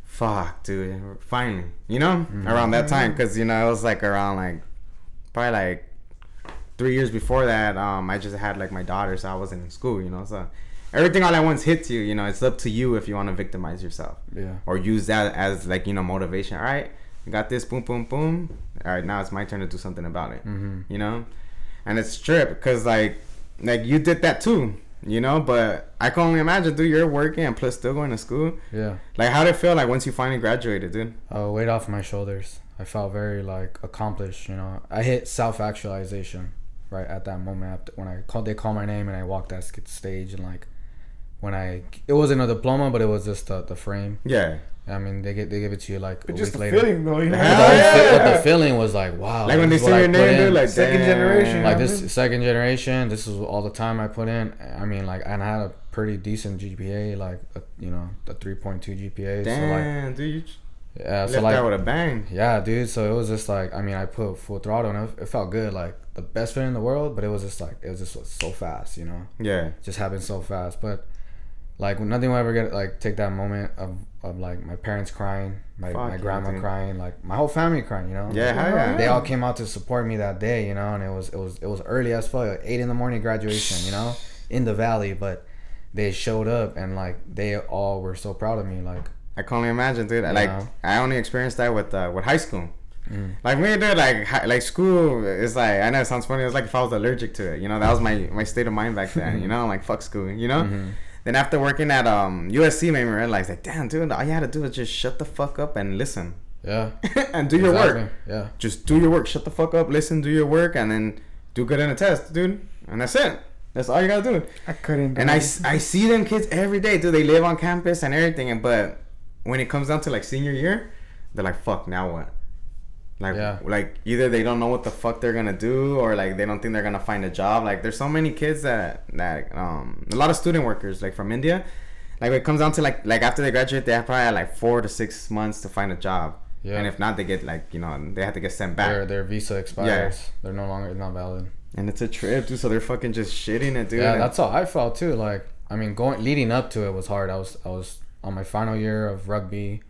fuck, dude, finally, you know, around that time, mm-hmm. because you know it was like around like probably like three years before that. Um, I just had like my daughter, so I wasn't in school, you know. So everything all at once hits you, you know. It's up to you if you want to victimize yourself Yeah. or use that as like you know motivation. All right, you got this, boom, boom, boom. All right, now it's my turn to do something about it. Mhm. You know, and it's trip because like like you did that too. You know, but I can only imagine, dude. You're working and plus still going to school. Yeah. Like, how did it feel like once you finally graduated, dude? Uh, weight off my shoulders. I felt very like accomplished. You know, I hit self actualization right at that moment after when I called. They called my name and I walked that sk- stage and like when I it wasn't a diploma, but it was just the, the frame. Yeah. I mean, they get they give it to you like But a just week the later. feeling though, you know. But Hell the, but the feeling was like wow. Like when they this is see your name, dude, in. like Second damn. generation. like Yeah. this second generation. This is all the time I put in. I mean, like, and I had a pretty decent GPA, like a, you know, the three point two GPA. So like, Damn, dude, you yeah, left so like that with a bang. Yeah, dude. So it was just like I mean, I put full throttle and it, it felt good, like the best feeling in the world. But it was just like it was just so fast, you know, Yeah. it just happened so fast. But like nothing will ever get like take that moment of, of like my parents crying, my, Fuck my grandma dude. crying, like my whole family crying, you know. Yeah, Like, yeah. They all came out to support me that day, you know, and it was it was it was early as fuck, like eight in the morning graduation, you know, in the valley, but. They showed up and like they all were so proud of me. Like I can only imagine, dude. Like. I only experienced that with uh, with high school. Mm. Like me, dude. Like like school is like I know it sounds funny. It's like if I was allergic to it. You know, that was my my state of mind back then. you know, like fuck school. You know. Mhm. Then after working at um USC, made me realize like, damn, dude, all you had to do is just shut the fuck up and listen, yeah, and do your work. Yeah. Just do your work. Shut the fuck up. Listen. Do your work, and then do good in a test, dude. And that's it. That's all you gotta do. I couldn't. And I, I see them kids every day, dude. They live on campus and everything. And but when it comes down to like senior year, they're like, "Fuck, now what?" Like, Yeah. like either they don't know what the fuck they're gonna do, or like they don't think they're gonna find a job. Like, there's so many kids that that um a lot of student workers like from India. Like it comes down to like like after they graduate, they have probably had, like four to six months to find a job. Yeah. And if not, they get like you know they have to get sent back. their their visa expires. Yeah. They're no longer not valid. and it's a trip, dude. So they're fucking just shitting it, dude. yeah, that's how I felt too. Like I mean, going leading up to it was hard. I was I was on my final year of rugby.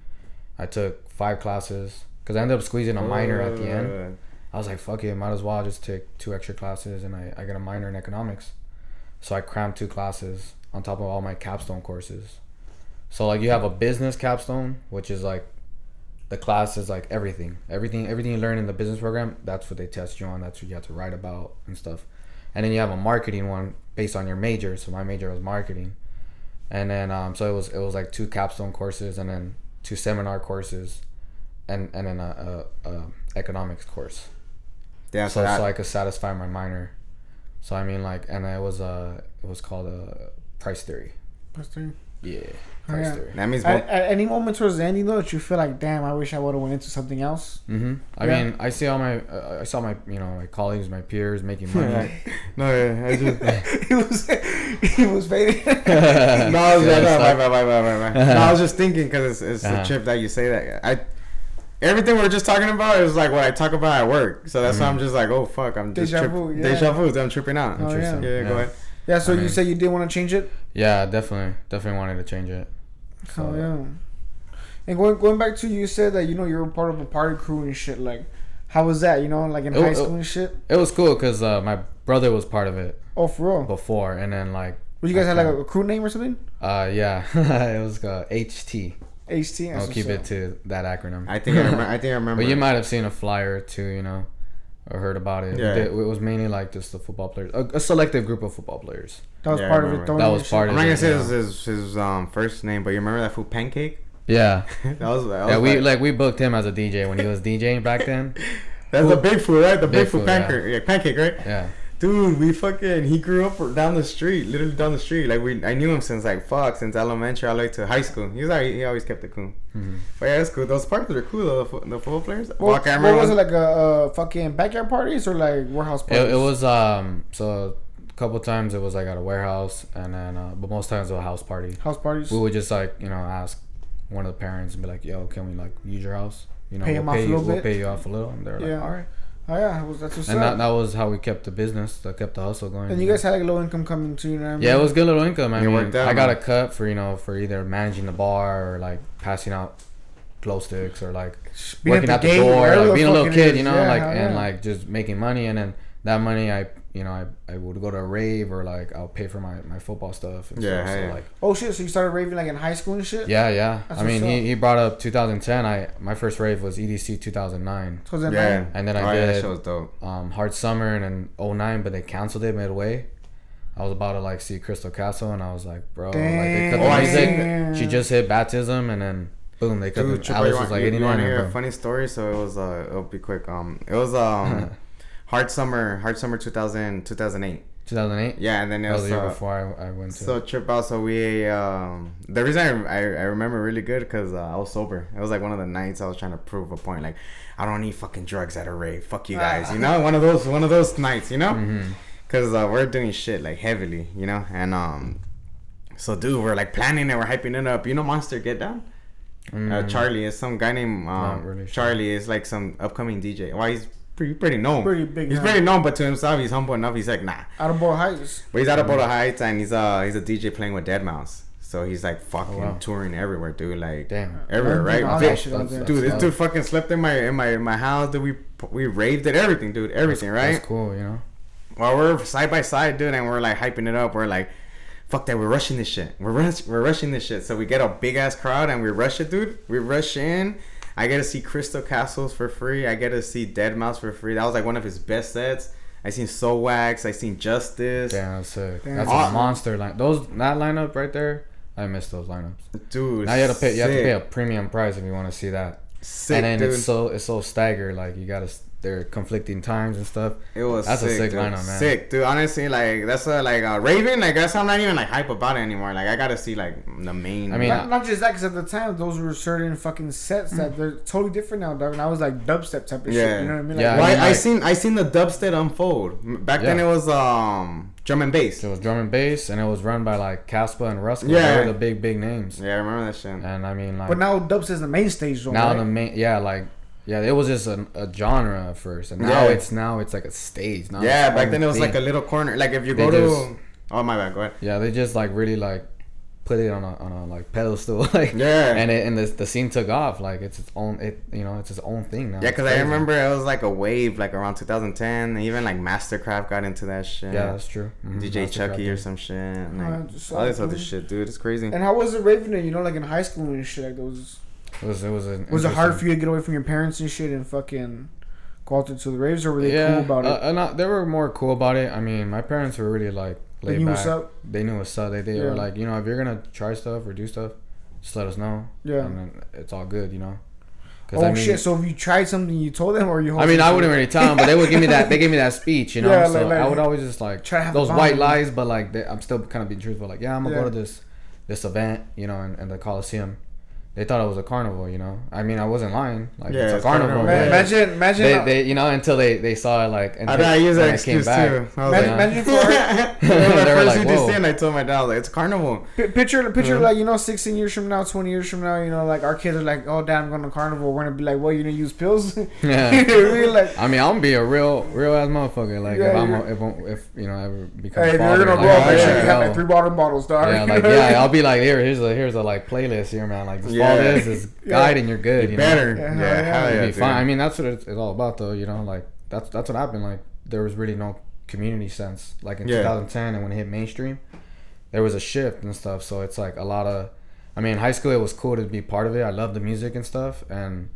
I took five classes because I ended up squeezing a minor at the end. I was like, fuck it, might as well just take two extra classes and I, I get a minor in economics. So I crammed two classes on top of all my capstone courses. So like you have a business capstone, which is like the class is like everything. Everything everything you learn in the business program, that's what they test you on. That's what you have to write about and stuff. And then you have a marketing one based on your major. So my major was marketing. And then um so it was it was like two capstone courses and then two seminar courses and and then a, a, a economics course Yeah, so, so, that, so I could satisfy my minor. So I mean, like, and it was uh, it was called uh, price theory. Pastor. Yeah, Oh, price yeah. theory. that means At, at any moment towards the ending though, that you feel like, damn, I wish I would have went into something else. Mm-hmm. I Yeah. mean, I see all my, uh, I saw my, you know, my colleagues, my peers making money. no, yeah, I just. he was, he was fading. no, I was Yeah, like, it's no, like- bye, bye, bye, bye, bye. no, I was just thinking because it's, it's Uh-huh. a trip that you say that. I everything we're just talking about is like what I talk about at work. So that's why I'm just like, oh fuck, I'm just Deja trip- vu, yeah. deja vu. I'm tripping out. Oh, yeah. Interesting. yeah, go ahead. yeah. So I you mean- said you did want to change it. Yeah, definitely, definitely wanted to change it. Oh yeah. And going going back to you said that you know you were part of a party crew and shit. Like, how was that? You know, like in Oh, high school and shit. It was cool because uh, my brother was part of it Oh, for real. before, and then like Would you guys have like a, a crew name or something? Uh, yeah, it was uh, HT. HT. I'll keep it to that acronym. I think I remember. I think I remember. But you might have seen a flyer too, you know, or heard about it. Yeah. It, it was mainly like just the football players, a, a selective group of football players. That was Yeah, I part of it. remember. That in was shit. part I'm of not gonna it, say yeah. his, his his um first name, but you remember that food pancake? Yeah, that was that yeah. was We like, like we booked him as a DJ when he was DJing back then. that's the big food, right? The big, Big food food, yeah. pancake, yeah. pancake, right? Yeah, Dude, we fucking he grew up down the street, literally down the street. Like we, I knew him since like fuck, since elementary all the way to high school. He was like, he always kept it cool. Mhm. But yeah, it's cool. Those parties are cool though. The, fo- the football players. What, Well, I can't what remember was it like a, uh fucking backyard parties or like warehouse it, parties? it was um so a couple times it was like at a warehouse and then uh, but most times it was a house party. house parties. We would just like you know ask one of the parents and be like, "Yo, can we like use your house? You know, Pay we'll him off pay a you, little we'll bit." pay you off a little." And they're like, Yeah. "All right." Oh yeah, that was, that's what's And up. that, that was how we kept the business, that kept the hustle going. and you guys had like low income coming too, you know what I mean? Yeah, it was good low income. I It mean, worked out, I got a man. cut for you know for either managing the bar or like passing out glow sticks or like Being working at at the gate, door, like being a little kid, is. you know, Yeah, like and yeah. like just making money, and then that money I you know I, I would go to a rave or like I'll pay for my, my football stuff. And Yeah, stuff, hell so yeah. like Oh shit! So you started raving like in high school and shit? yeah, yeah. That's I mean, he, he brought up 2010. I my first rave was EDC 2009. 2009? Yeah, And then I oh, yeah, that did- shit was dope. um, Hard Summer and then 09, but they canceled it midway. I was about to like see Crystal Castle, and I was like, bro, like they cut Damn. the Oh, I music. seen- She just hit baptism, and then boom, they cut Dude, the. Alice was like you, 89. want to hear a funny story? So it was uh, it'll be quick. Um, it was um, hard summer, hard summer 2000, 2008. 2008. Yeah, and then it was was the year uh, before I, I went to. So trip out. So we um the reason I I, I remember really good because uh, I was sober. It was like one of the nights I was trying to prove a point. Like I don't need fucking drugs at a rave. Fuck you guys. You know, one of those one of those nights. You know, because uh, we're doing shit like heavily. You know, and um, so dude, we're like planning it. We're hyping it up. You know, Monster Get Down. Uh, Mm. Charlie is some guy named um, really sure. Charlie is like some upcoming DJ. Why he's pretty pretty known. Pretty big He's now. pretty known, but to himself, he's humble enough. He's like, nah. Out of Boyle Heights. But he's out of Boyle Heights and he's uh he's a DJ playing with deadmau5. So he's like fucking Oh, wow. touring everywhere, dude. Like Damn. everywhere, right? all Dude, out dude, this dude fucking slept in my in my in my house. Dude, we we raved at everything, dude. Everything, right? That's cool, you know. While we're side by side, dude, and we're like hyping it up. We're like, fuck that, we're rushing this shit. We're rush, we're rushing this shit. So we get a big ass crowd and we rush it, dude. We rush in. I get to see Crystal Castles for free. I get to see deadmau5 for free. That was like one of his best sets. I seen Soulwax. I seen Justice. Damn, that's sick. Damn. That's Aw- a monster line. Those that lineup right there. I miss those lineups. Dude, Now you have to pay. You have to pay a premium price if you want to see that. Sick, and then dude. it's so it's so staggered. Like you gotta. They're conflicting times and stuff. It was That's a sick, sick dude. lineup, man. Sick, dude. Honestly, like that's a, like uh, Raven. Like that's I'm not even like hype about it anymore. Like I gotta see like the main. I mean, not, not just that, because at the time those were certain fucking sets that they're totally different now, dog. And I was like dubstep type of Yeah. shit. You know what I mean? Yeah, Well, I I, mean, I like- seen I seen the dubstep unfold. M- Back then it was um drum and bass. It was drum and bass, and it was run by like Caspa and Rusko. Yeah. they were the big big names. Yeah, I remember that shit. And I mean, like But now dubstep is the main stage, though. now right? the main yeah like yeah it was just a, a genre at first, and now Yeah. it's now it's like a stage. Now yeah, back then it was like a little corner. Like if you They go just- to oh my bad, go ahead. yeah they just like really like put it on a on a like pedestal like Yeah. and it, and the the scene took off like it's its own it you know it's its own thing now. Yeah, because I remember it was like a wave like around 2010. Even like Mastercraft got into that shit. Yeah, that's true. Mhm. DJ Mastercraft Chucky or some shit. and, Uh, Like, just all this like- other shit, dude. It's crazy. And how was it raving? You know, like in high school and shit. Like those. It was it was an Was it hard for you to get away from your parents and shit and fucking go out to the raves, or were they yeah, cool about it? Uh, uh, not, they were more cool about it. I mean, my parents were really like laid they knew back. what's up. They knew what's up. They, they were like, you know, if you're gonna try stuff or do stuff, just let us know. Yeah. and then it's all good, you know. Oh I mean, shit! So if you tried something, you told them, or you? I mean, I wouldn't really tell them, but they would give me that. They gave me that speech, you know. Yeah, so like- like- I would always just like Try those white lies, but like they, I'm still kind of being truthful. Like, yeah, I'm gonna Yeah. go to this this event, you know, in, in the Coliseum. They thought it was a carnival, you know. I mean, I wasn't lying. Like, Yeah, it's a it's carnival. carnival. Man, but imagine, imagine, They, they, you know, until they, they saw it, like, I, until, I use that excuse back. too. I was imagine, like, imagine for when I first like, did and I told my dad, like, it's carnival. Pi- Picture, picture Uh-huh. like you know, sixteen years from now, twenty years from now, you know, like our kids are like, "Oh, damn, I'm going to carnival." We're gonna be like, well, You gonna use pills?" Yeah. Like, I mean, I'm gonna be a real, real ass motherfucker. Like Yeah, if I'm, a, if, I'm, if you know, ever become "Hey, a if you're gonna like, go, yeah, make sure you have like three water bottles, dog." Yeah, like yeah, I'll be like, here, here's a here's a like playlist here, man. Like just follow Yeah. this, this guide, and you're good. You know? Better. Yeah, Yeah, hell yeah. yeah. be fine. I mean, that's what it's, it's all about, though. You know, like that's that's what happened. Like there was really no community sense. Like in Yeah. 2010, and when it hit mainstream, there was a shift and stuff. So it's like a lot of, I mean, high school it was cool to be part of it. I love the music and stuff, and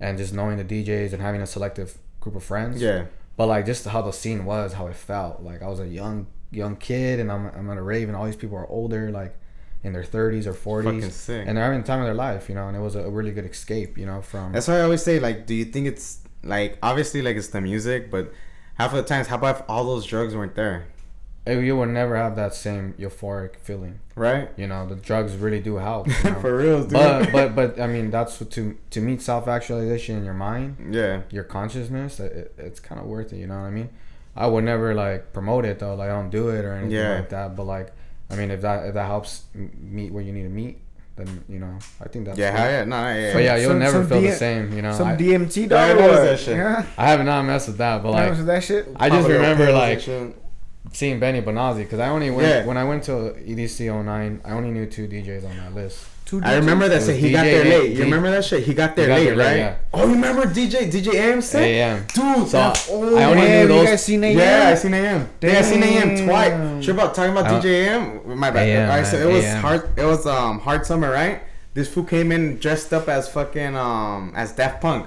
and just knowing the DJs and having a selective group of friends. Yeah. But like just how the scene was, how it felt. Like I was a young young kid, and I'm I'm at a rave, and all these people are older, like in their 30s or 40s, Fucking sick. and they're having the time of their life, you know. And it was a really good escape, you know, from That's why I always say, like, do you think it's like obviously like it's the music, but half of the times, how about if all those drugs weren't there, you would never have that same euphoric feeling. right? You know, the drugs really do help. You know? For real, dude. but but but I mean, that's what to to meet self actualization in your mind, yeah, your consciousness. It, it's kind of worth it. You know what I mean? I would never like promote it though. Like I don't do it or anything Yeah. like that. But like, I mean, if that if that helps meet where you need to meet, then you know, I think that's yeah, cool. yeah, no, yeah, But yeah, you'll Some- never some feel D- the same. You know, Some I, DMT dog. I or noticed what? that shit. Yeah. I have not messed with that, but Like, like that shit? I just Pop a little remember like seeing Benny Benassi because I only went Yeah. when I went to E EDC 09, I only knew two DJs on that list. Two I remember that It shit. was He got there late. D- You remember that shit? He got there got late, there late, right? yeah. Oh, you remember DJ DJ AM set? AM. Dude, So, that's old. I only yeah, knew you those- guys seen AM? Yeah, I seen AM. Yeah, I seen AM twice. Sure about talking about I DJ AM. My bad. AM, Alright, so it was AM. hard. It was um hard summer, right? This fool came in dressed up as fucking um as Daft Punk.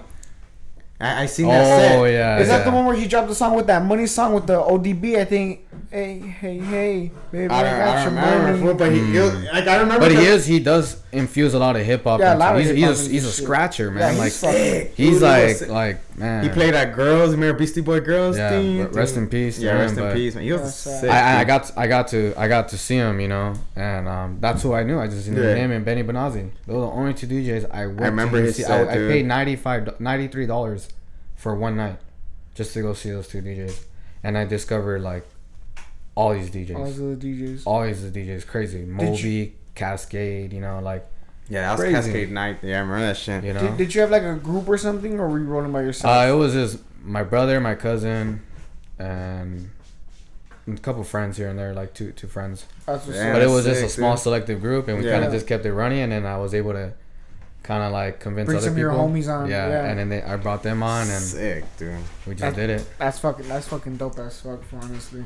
I, I seen that set. Oh yeah. Is yeah. that the one where he dropped the song with that money song with the ODB? I think. Hey, hey, hey, baby, I I, don't, got I don't your remember, money. but he, he like I remember. But he is. He does infuse a lot of hip hop. Yeah, a into- lot of he's, hip-hop he's, a, he's a scratcher, man. Yeah, he's fucking- Sick, he's dude, he like was like man. He played at Girls. Remember Beastie Boy Girls? Yeah, thing? re- rest in peace Yeah, him, rest in peace, man. He was sick. I, I- I dude. got I got to I got to see him, you know, and um, that's who I knew. I just knew Yeah. him and Benny Benassi. Those were the only two DJs I went remember to his see. set, I, I paid 95 93 dollars for one night just to go see those two DJs, and I discovered like all these DJs, All those other DJs. all these DJs, crazy. Moby, Kaskade, you know, like Yeah, that was Crazy. Kaskade Night. Yeah, I remember that shit. you know. Did, did you have like a group or something, or were you rolling by yourself? Uh, it was just my brother, my cousin, and a couple friends here and there, like two two friends. That's what's Yeah, but it was sick, just a small dude. selective group, and we Yeah. kind of just kept it running, and then I was able to kind of like convince Bring other some of your people. homies on, yeah. and then they, I brought them on, and Sick, dude. we just That's- did it. That's fucking. That's fucking dope as fuck. Honestly,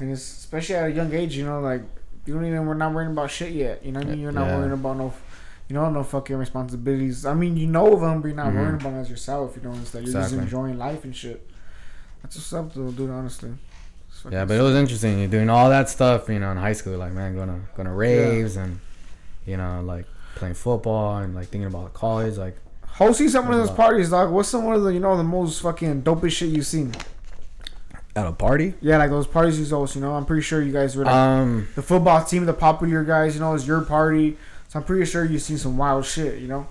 and it's especially at a young age. You know, like you don't even. We're not worrying about shit yet. You know what I mean? You're not Yeah. worrying about no. You know, no fucking responsibilities. I mean, you know of them, but you're not Mhm. worrying about them as yourself. You know, it's like you're Exactly. just enjoying life and shit. That's what's up, though, dude. Honestly. Yeah, but it was interesting. You're doing all that stuff, you know, in high school, like man, going to going to raves and you know, like playing football and like thinking about college, like Hosting some of those parties, dog. What's some of the you know the most fucking dopest shit you've seen? At a party. Yeah, like those parties you host. You know, I'm pretty sure you guys were like Um, the football team, the popular guys. You know, it's your party, so I'm pretty sure you've seen some wild shit. You know,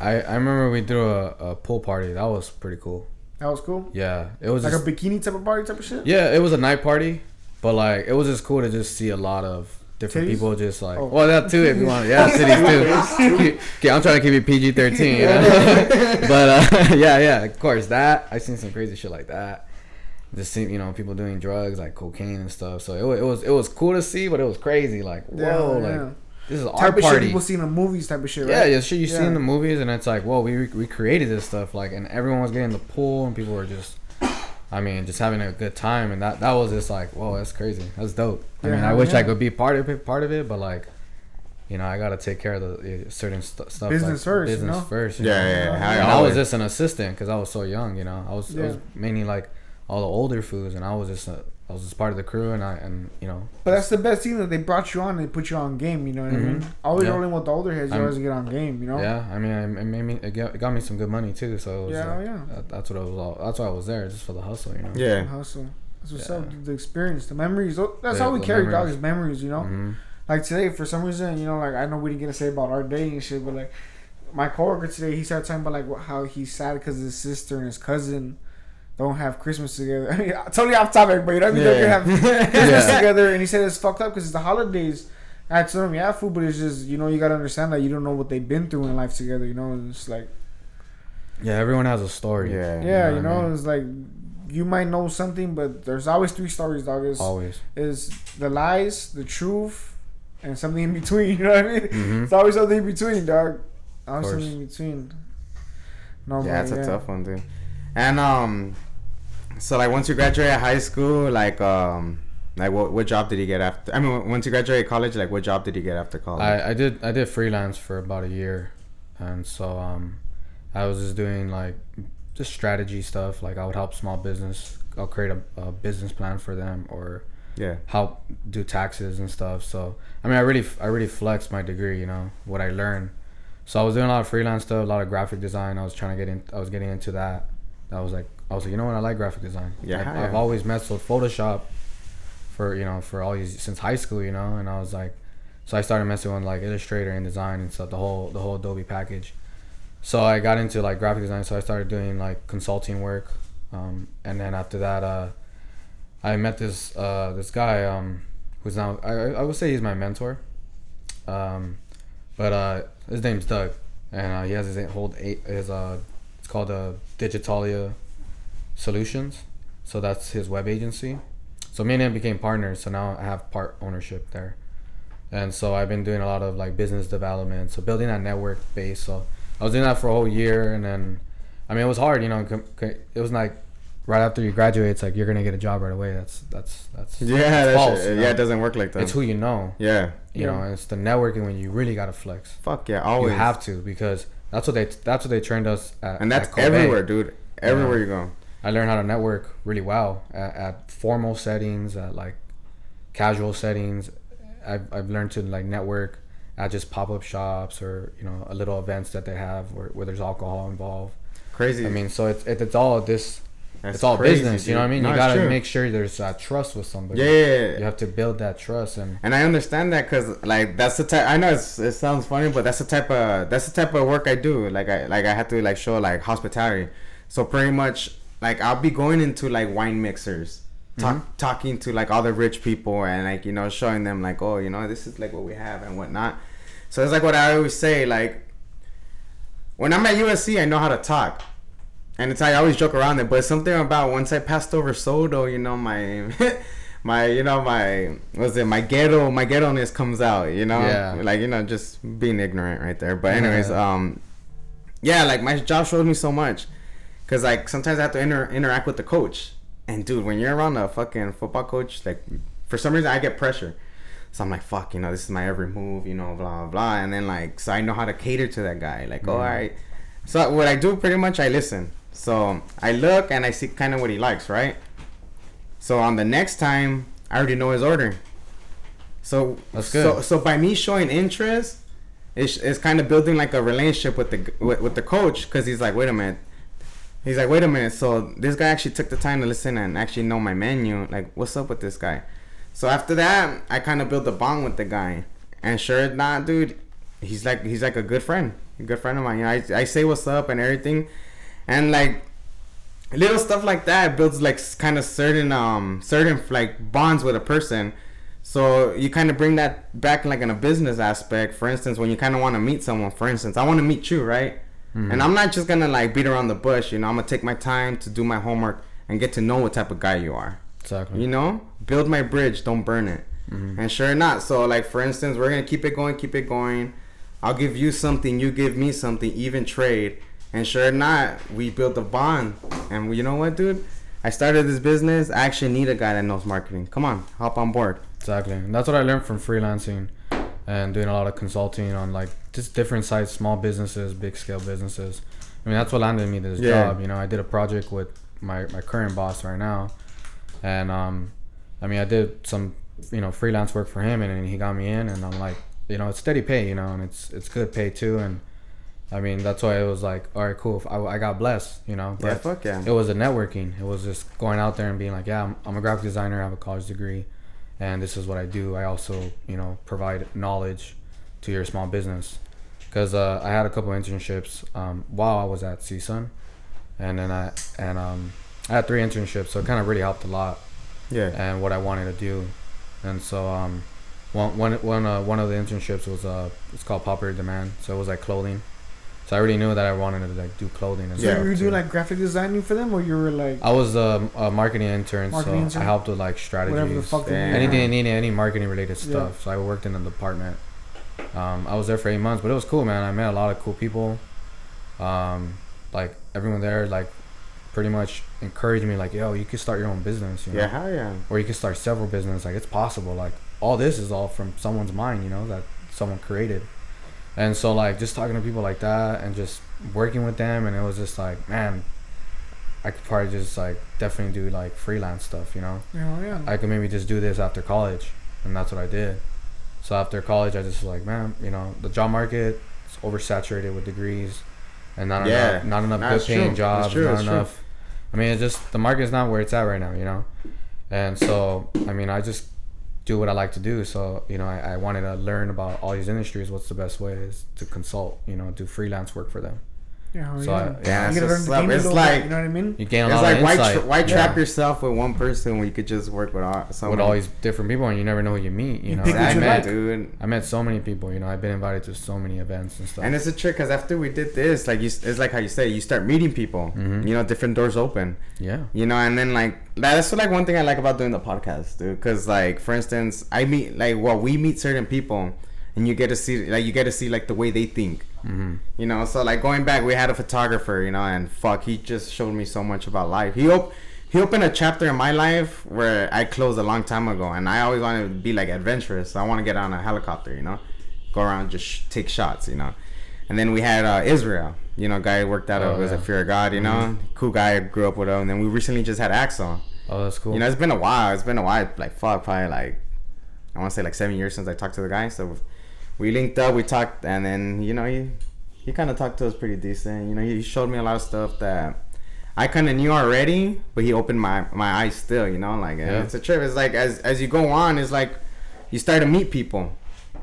I I remember we threw a, a pool party. That was pretty cool. that was cool. Yeah, it was Like just, a bikini type of party type of shit. Yeah, it was a night party, but like it was just cool to just see a lot of different Titties? people just like Oh. well that too if you want yeah cities too. okay, I'm trying to keep it PG thirteen, you know? but uh, yeah yeah of course that I seen some crazy shit like that. Just see you know people doing drugs like cocaine and stuff. So it, wa- it was it was cool to see, but it was crazy like whoa yeah. like this is our type of shit party. people see in the movies, type of shit. Yeah, Right? yeah, yeah, shit you see in the movies, and it's like, whoa, we we created this stuff, like, and everyone was getting the pool, and people were just, I mean, just having a good time, and that that was just like, whoa, that's crazy, that's dope. I Yeah, mean, I wish I could be part of it, part of it, but like, you know, I gotta take care of the uh, certain st- stuff. Business like, first, you business know? first. you Yeah, know? yeah, yeah. And I, And I was just an assistant because I was so young, you know. I was, I was mainly like all the older foods, and I was just a, I was just part of the crew, and I and you know, But that's the best thing that they brought you on. They put you on game. You know what I mean? Always Yeah. rolling with the older heads. You I'm- always get on game. You know? Yeah, I mean, it made me. It got, it got me some good money too. So it was, Yeah, like, yeah. That, that's what I was all. That's why I was there, just for the hustle, you know. Yeah. Hustle. That's what's Yeah. up. The experience, the memories. Oh, That's Yeah, how we carry dog memories. is memories. You know. hmm Like today, for some reason, you know, like I know we didn't get to say about our dating and shit, but like my coworker today, he started talking about like how he's sad because his sister and his cousin don't have Christmas together. I mean, totally off topic, but you know what I mean? Yeah. don't have Christmas Yeah. together, and he said it's fucked up because it's the holidays. I told him, yeah, food, but it's just you know you gotta understand that you don't know what they've been through in life together. You know, and it's like Yeah, everyone has a story. Yeah. yeah, know you what I know, mean? it's like you might know something, but there's always three stories, dog. Is Always. is the lies, the truth, and something in between. You know what I mean? Mhm. It's always something in between, dog. Always something in between. No, Yeah, but it's a tough one, dude. And um, so like once you graduate high school, like um, Like, what what job did you get after? I mean, once you graduate college, like, what job did you get after college? I, I did I did freelance for about a year, and so um, I was just doing like just strategy stuff. Like I would help small business. I'll create a, a business plan for them or yeah. help do taxes and stuff. So I mean, I really I really flexed my degree. You know what I learned. So I was doing a lot of freelance stuff, a lot of graphic design. I was trying to get in. I was getting into that. I was like, I was like, you know what? I like graphic design. Yeah, I've, yeah. I've always messed with Photoshop for you know for all these since high school. You know, and I was like, so I started messing with like Illustrator and design and stuff. The whole the whole Adobe package. So I got into like graphic design. So I started doing like consulting work, um, and then after that, uh, I met this uh, this guy um, who's now I, I would say he's my mentor. Um, but uh, his name's Doug, and uh, he has his whole eight his uh, called uh, Digitalia Solutions. So that's his web agency. So me and him became partners. So now I have part ownership there, and so I've been doing a lot of like business development. So building that network base. So I was doing that for a whole year, and then I mean it was hard. You know, it was like right after you graduate, it's like you're gonna get a job right away. That's that's that's Yeah, that's false, you yeah, it doesn't work like that. It's who you know. yeah. You know, it's the networking when you really gotta flex. Fuck yeah, always. You have to because that's what they that's what they trained us at. and that's at everywhere, dude. Everywhere you go. I learned how to network really well at, at formal settings, at like casual settings. I've, I've learned to like network at just pop up shops or you know a little events that they have where, where there's alcohol involved. Crazy. I mean, so it's it, it's all this. That's it's all crazy, business. You know what I mean? No, you gotta make sure there's uh, trust with somebody. Yeah, yeah, yeah. You have to build that trust and And I understand that because like that's the type. I know it's, it sounds funny, but that's the type of that's the type of work I do. Like I like I have to like show like hospitality. So pretty much like I'll be going into like wine mixers, talk, talking to like all the rich people and like you know showing them like oh you know this is like what we have and whatnot. So it's like what I always say like when I'm at USC I know how to talk. And it's how I always joke around it, but something about once I passed over Soto, you know, my my you know, my what's it, my ghetto my ghetto ness comes out, you know? Yeah. Like, you know, just being ignorant right there. But anyways, um yeah, like my job showed me so much. Cause like sometimes I have to inter- interact with the coach. And dude, when you're around a fucking football coach, like for some reason I get pressure. So I'm like, fuck, you know, this is my every move, you know, blah blah. And then like so I know how to cater to that guy. Like, oh, all right. So what I do pretty much I listen. So I look and I see kind of what he likes, right? So on the next time, I already know his order. So That's So good. so by me showing interest, it's, it's kind of building like a relationship with the with, with the coach because he's like, wait a minute. He's like, wait a minute. So this guy actually took the time to listen and actually know my menu. Like, what's up with this guy? So after that, I kind of built a bond with the guy. And sure not, dude, he's like he's like a good friend, a good friend of mine. You know, I, I say what's up and everything, and like little stuff like that builds like kind of certain um certain like bonds with a person. So you kind of bring that back like in a business aspect. For instance, when you kind of want to meet someone, for instance, I want to meet you, right? And I'm not just gonna like beat around the bush. You know, I'm gonna take my time to do my homework and get to know what type of guy you are. exactly. You know, build my bridge, don't burn it. And sure not. So like for instance, we're gonna keep it going, keep it going. I'll give you something, you give me something, even trade. And sure or not, we built a bond. And you know what, dude? I started this business. I actually need a guy that knows marketing. Come on, hop on board. Exactly. And that's what I learned from freelancing and doing a lot of consulting on like just different sites, small businesses, big scale businesses. I mean, that's what landed me this Yeah. job. You know, I did a project with my, my current boss right now. And, um, I mean, I did some, you know, freelance work for him and, then he got me in and I'm like, you know, it's steady pay, you know, and it's, it's good pay too. And I mean, that's why it was like, all right, cool. I, I got blessed, you know, Yeah, fuck yeah. it was a networking. It was just going out there and being like, yeah, I'm, I'm a graphic designer. I have a college degree, and this is what I do. I also, you know, provide knowledge to your small business. Because uh, I had a couple internships um, while I was at CSUN, and then I and um, I had three internships, so it kind of really helped a lot Yeah. and what I wanted to do. And so um, one one one uh, one of the internships was uh it's called Popular Demand, so it was like clothing. So I already knew that I wanted to like do clothing. And So Yeah. stuff, you were doing like graphic designing for them, or you were like I was um, a marketing intern, Marketing so intern? I helped with like strategies, whatever the fuck they Damn. need. anything they needed, any marketing related Yeah. stuff. So I worked in the department. Um, I was there for eight months, but it was cool, man. I met a lot of cool people. Um, like everyone there, like pretty much encouraged me like, yo, you can start your own business, you know, Yeah, hell yeah. or you can start several business. Like it's possible. Like all this is all from someone's mind, you know, that someone created. And so like just talking to people like that and just working with them, and it was just like, man, I could probably just like definitely do like freelance stuff, you know. Hell yeah. I could maybe just do this after college, and that's what I did. So after college, I just was like, man, you know, the job market is oversaturated with degrees, and not Yeah. enough, not enough That's good paying jobs, true. not That's true. enough. I mean, it's just the market's not where it's at right now, you know. And so, I mean, I just do what I like to do. So, you know, I, I wanted to learn about all these industries. What's the best way is to consult, you know, do freelance work for them. Yeah, hell So yeah. I- Yeah, you it's, gotta learn just the like, it's bit, like you know what I mean? You gain a it's lot like of why insight. tra- why trap yeah, yourself with one person when you could just work with all someone with all these different people, and you never know who you meet. You, You know, I met, like. dude. I met so many people. You know, I've been invited to so many events and stuff. And it's a trick because after we did this, like you, it's like how you say, you start meeting people. Mhm. You know, different doors open. yeah. You know, and then like that's like one thing I like about doing the podcast, dude. Because like for instance, I meet like well, we meet certain people, and you get to see like you get to see like the way they think. Hmm You know, so like going back, we had a photographer, you know, and fuck, he just showed me so much about life. He op- he opened a chapter in my life where I closed a long time ago, and I always wanted to be like adventurous. I want to get on a helicopter, you know, go around just sh- take shots, you know. And then we had uh, Israel, you know, guy worked out Oh, of was yeah. a Fear of God, you know, cool guy. I grew up with him. And then we recently just had Axel. Oh, that's cool. You know, it's been a while. It's been a while. Like fuck, probably like I want to say like seven years since I talked to the guy. So we linked up, we talked, and then you know he he kind of talked to us pretty decent. You know, he showed me a lot of stuff that I kind of knew already, but he opened my my eyes still. You know, like Yeah. it's a trip. It's like as as you go on, it's like you start to meet people,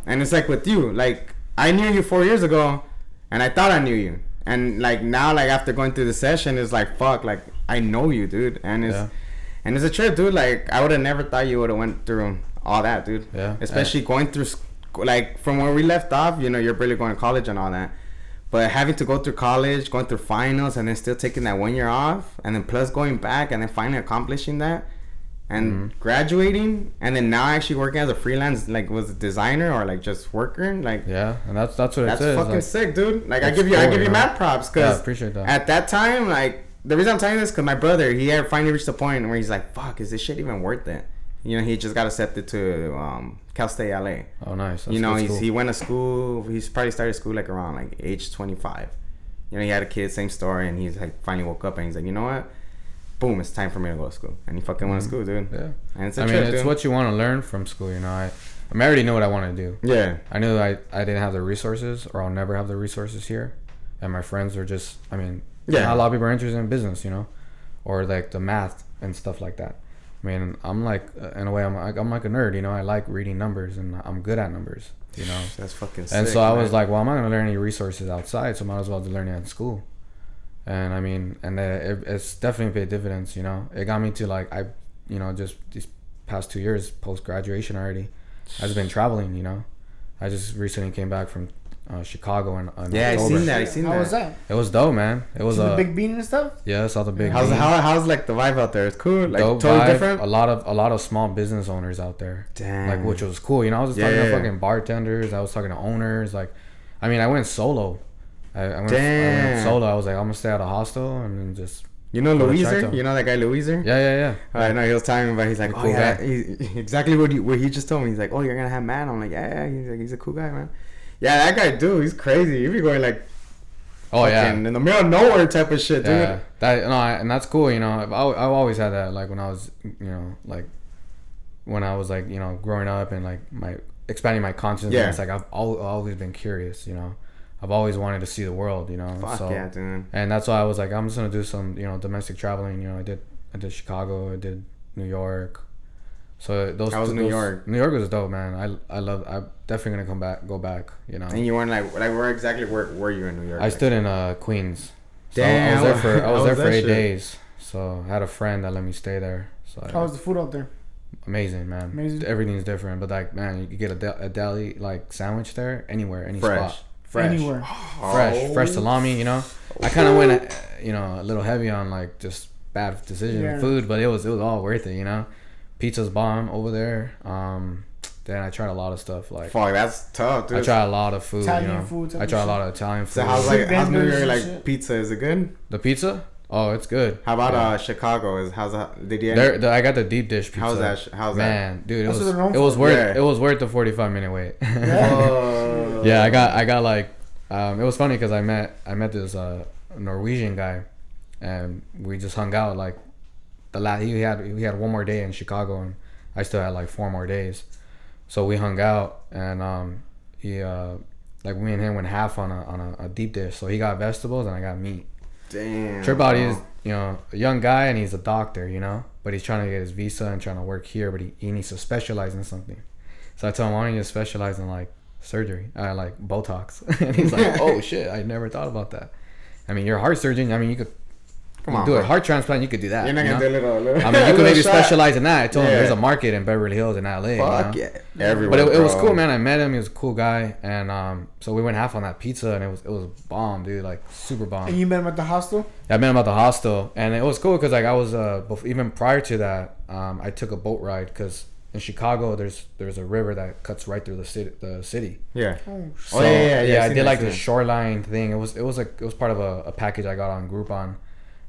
and it's like with you. Like I knew you four years ago, and I thought I knew you. And like now, like after going through the session, it's like fuck, like I know you, dude. And it's Yeah. and it's a trip, dude. Like I would have never thought you would have went through all that, dude. Yeah. Especially going through, like from where we left off. You know, you're barely going to college and all that. But having to go through college, going through finals, and then still taking that one year off, and then plus going back and then finally accomplishing that, and Mm-hmm. graduating, and then now actually working as a freelance, like was a designer or like just worker, like yeah, and that's that's what it is. that's it is. fucking like, sick, dude. Like I give you, I give you you know? mad props yeah, I appreciate that. at that time, like the reason I'm telling you this because my brother, he had finally reached the point where he's like, "Fuck, is this shit even worth it?" You know, he just got accepted to um, Cal State LA. oh, nice. That's, you know, he's, he went to school. He's probably started school like around like age 25. You know, he had a kid, same story, and he's like finally woke up and he's like, you know what? Boom, it's time for me to go to school, and he fucking went to school, dude. yeah. And it's a I mean, it's dude. what you want to learn from school. You know, I, I mean, I already knew what I want to do. yeah, I knew I, I didn't have the resources, or I'll never have the resources here. And my friends are just, I mean, Yeah. not a lot of people are interested in business, you know, or like the math and stuff like that. I mean, I'm like, uh, in a way, I'm like, I'm like a nerd, you know. I like reading numbers, and I'm good at numbers, you know. that's fucking. Sick, And so I was like, well, I'm not gonna learn any resources outside, so I might as well learn it in school. And I mean, and it, it's definitely paid dividends. You know, it got me to like I, you know, just these past two years post graduation already, I've been traveling. You know, I just recently came back from uh, Chicago and, in Yeah, I seen that. I seen How that. was that? It was dope, man. It was See the a big bean and stuff? yeah, I saw the big. How's bean. how, how's like the vibe out there? It's cool. Like dope totally vibe. different. A lot of a lot of small business owners out there. Damn. Like which was cool. You know, I was just talking Yeah. to fucking bartenders. I was talking to owners. Like, I mean, I went solo. I, I, went, I Damn. went solo. I was like, I'm gonna stay at a hostel and then just You know Go Louiser? You know that guy Louiser? yeah, yeah, yeah. I know he was telling me about. He's like, A oh yeah, guy. he, exactly what he what he just told me. He's like, oh, you're gonna have man. I'm like, yeah, yeah. He's like, he's a cool guy, man. Yeah, that guy, dude, he's crazy. He be going like, Oh yeah. in the middle of nowhere type of shit, dude. Yeah, that no, I- and that's cool. You know, I've, I've always had that. Like when I was, you know, like when I was like, you know, growing up and like my expanding my consciousness. Yeah. It's like I've al- always been curious. You know, I've always wanted to see the world. You know, Fuck so yeah, dude. and that's why I was like, I'm just gonna do some, you know, domestic traveling. You know, I did, I did Chicago, I did New York. So those. How was New those- York? New York was dope, man. I I love. I'm definitely gonna come back, go back. You know. And you weren't like, like where exactly were, were you in New York? I Like, stood in uh, Queens. So Damn, I was there for I was was there for eight shit? days. So I had a friend that let me stay there. So I- How was the food out there? amazing, man. Amazing. Everything's different, but like, man, you could get a, de- a deli like sandwich there anywhere, any fresh, spot. fresh, Anywhere. Fresh, fresh Oh. salami. You know, I kind of went, uh, you know, a little heavy on like just bad decision Yeah. food, but it was it was all worth it. You know, pizza's bomb over there. Um, then I tried a lot of stuff like. Fuck, that's tough, dude. I tried a lot of food. Italian you know? food I of tried a lot of Italian food. so how's Street like how's New vendors York and like shit. pizza? Is it good? the pizza? Oh, it's good. How about Yeah. uh Chicago? Is how's that? Did you? There, the, I got the deep dish pizza. How's that sh- how's that? Man, dude, it That's was what they're known it was worth Yeah. it was worth the forty five minute wait. Oh. yeah, I got I got like, um, it was funny because I met I met this uh Norwegian guy, and we just hung out like, the last he had he had one more day in Chicago and I still had like four more days, so we hung out and um he uh like me and him went half on a on a, a deep dish. So he got vegetables and I got meat. Damn. Trip bro. is, you know, a young guy and he's a doctor, you know, but he's trying to get his visa and trying to work here, but he, he needs to specialize in something. So I told him, why don't you specialize in like surgery, uh, like Botox? and he's like, oh shit, I never thought about that. I mean, you're a heart surgeon. I mean, you could Come on, do bro. a heart transplant. You could do that. You're not you gonna know? do a little. little I mean, you could maybe shot? specialize in that. I told him there's a market in Beverly Hills in LA. you Fuck know? yeah, everywhere. But it, it was cool, man. I met him. He was a cool guy, and um, so we went half on that pizza, and it was it was bomb, dude. Like super bomb. And you met him at the hostel. Yeah, I met him at the hostel, and it was cool because like I was uh bef- even prior to that, um, I took a boat ride because in Chicago there's there's a river that cuts right through the city. The city. Yeah. Oh, Oh, yeah, yeah, yeah, I I've did like the shoreline thing. It was it was like it was part of a, a package I got on Groupon,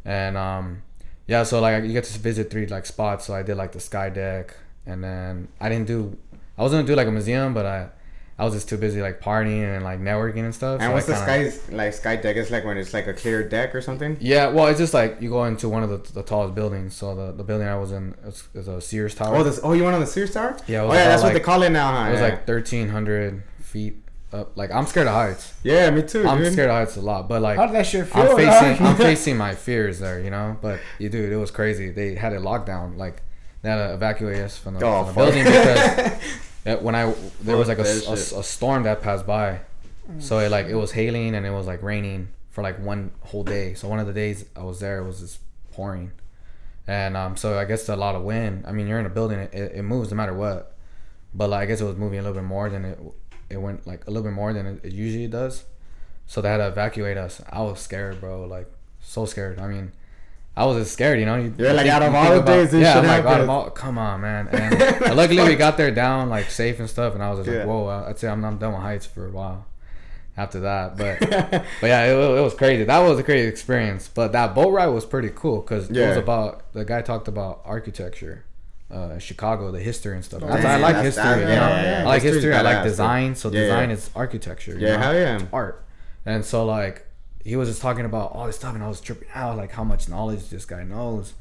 and um, yeah. So like you get to visit three like spots. So I did like the sky deck, and then I didn't do. I was gonna do like a museum, but I. I was just too busy like partying and like networking and stuff. And so what's the kinda- sky like sky deck? It's like when it's like a clear deck or something. Yeah, well, it's just like you go into one of the, the tallest buildings. So the, the building I was in is, is a Sears Tower. Oh, this. Oh, you went on the Sears Tower? Yeah, Oh yeah, that's what they call it now, huh? it was yeah. like thirteen hundred feet up. Like I'm scared of heights. Yeah, me too. I'm dude. scared of heights a lot, but like How did that shit feel? I'm facing I'm facing my fears there, you know. But you dude, it was crazy. They had a lockdown. Like they had to evacuate us from the, Oh, from the building because uh, when I there was like a, a, a storm that passed by, Mm. so it like it was hailing and it was like raining for like one whole day. So one of the days I was there, it was just pouring, and um, so I guess a lot of wind. I mean, you're in a building, it, it moves no matter what, but like I guess it was moving a little bit more than it it went like a little bit more than it, it usually does. So they had to evacuate us. I was scared, bro. Like so scared. I mean, I was just scared, you know. You, You're like, out of all the days this yeah, I'm like, out of all, come on, man. And luckily we got there down like safe and stuff, and I was just Yeah. like, whoa. I'd say I'm, I'm done with heights for a while. After that, but but yeah, it, it was crazy. That was a crazy experience. But that boat ride was pretty cool because it was about the guy talked about architecture, uh, Chicago, the history and stuff. Oh, That's, yeah, I like that's- history. that- you yeah, know? yeah, yeah. I like History's history. I like badass, dude. design. So Yeah, design yeah. is architecture. you Yeah, know? hell yeah. It's art. And so like he was just talking about all this stuff, and I was tripping out like how much knowledge this guy knows.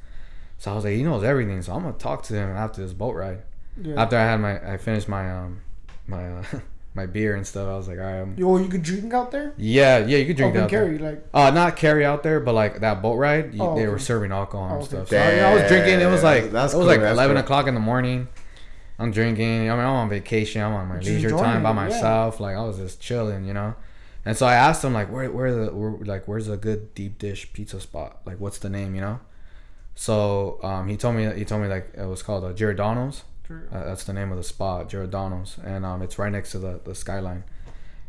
So I was like, he knows everything. So I'm gonna talk to him after this boat ride. Yeah. After I had my, I finished my um, my uh, my beer and stuff. I was like, all right, I'm, Yo, you could drink out there. yeah, yeah, you could drink Open out there. carry, like Uh, not carry out there, but like that boat ride, you, Oh, they okay. were serving alcohol and Oh, okay. stuff. So I, mean, I was drinking. It was like that's it was cool, like eleven cool. o'clock in the morning. I'm drinking. I mean, I'm on vacation. I'm on my Just leisure time by it, yeah. myself. Like I was just chilling, you know. And so I asked him like, where, where the, where, like, where's a good deep dish pizza spot? Like, what's the name, you know? So um, he told me he told me like it was called uh, Giordano's. Uh, that's the name of the spot, Giordano's, and um, it's right next to the, the skyline.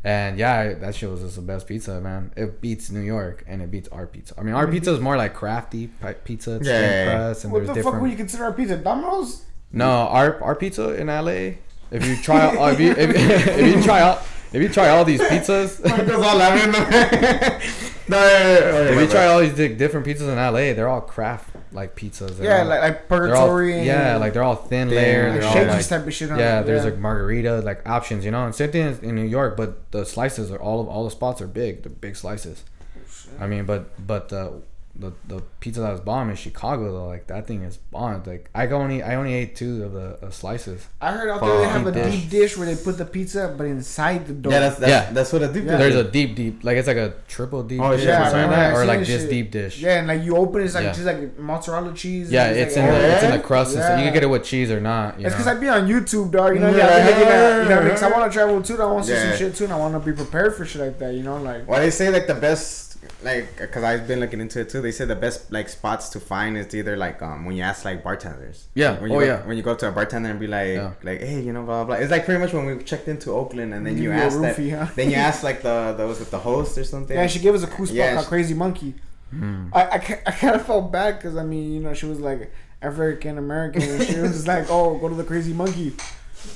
And yeah, that shit was just the best pizza, man. It beats New York and it beats our pizza. I mean, our pizza is more like crafty pizza, it's Yeah, yeah, yeah. crust, and what there's the different. fuck would you consider our pizza? Domino's? No, our our pizza in LA. If you try, out, if you if, if you try out, if you try all these pizzas, Because all laughing. no, yeah, yeah, yeah, if you try all these different pizzas in LA, they're all craft like pizzas. Yeah, all- like like they're all, purgatory. yeah, like they're all thin layer. like They're all like, type of shit. on yeah, it, there's like margarita like options, you know. And same thing in New York, but the slices are all of all the spots are big. They're big slices. Oh, I mean, but but the the, the pizza that was bomb in Chicago though, like that thing is bomb. Like I only I only ate two of the uh, slices. I heard out there they have a Deep dish. deep dish where they put the pizza, but inside the dough. Yeah, that's that's, Yeah. that's what a deep Yeah. There's a deep deep like it's like a triple deep Oh, dish yeah, or something right, like that, or like seen just shit. deep dish. yeah, and like you open it, it's like Yeah. just like mozzarella cheese. Yeah, and it's like, in the oh, it's in the yeah? crust and stuff. You can get it with cheese or not. You It's because I be on YouTube, dog. You know, Yeah. yeah, I be looking at, you know, because I want to travel too. I want to see some shit too, and I want to be prepared for shit like that. You know, like Well, they say like the best, like, cause I've been looking into it too. They say the best like spots to find is either like um when you ask like bartenders. Yeah. When you Oh, go, yeah. When you go to a bartender and be like, Yeah. like, hey, you know, blah blah. blah. It's like pretty much when we checked into Oakland and then you you a ask that. huh? Then you ask like the the was it the host or something? yeah, she gave us a cool spot Yeah, called she- Crazy Monkey. Hmm. I I, I kind of felt bad because I mean, you know, she was like African American, and she was like, "Oh, go to the Crazy Monkey."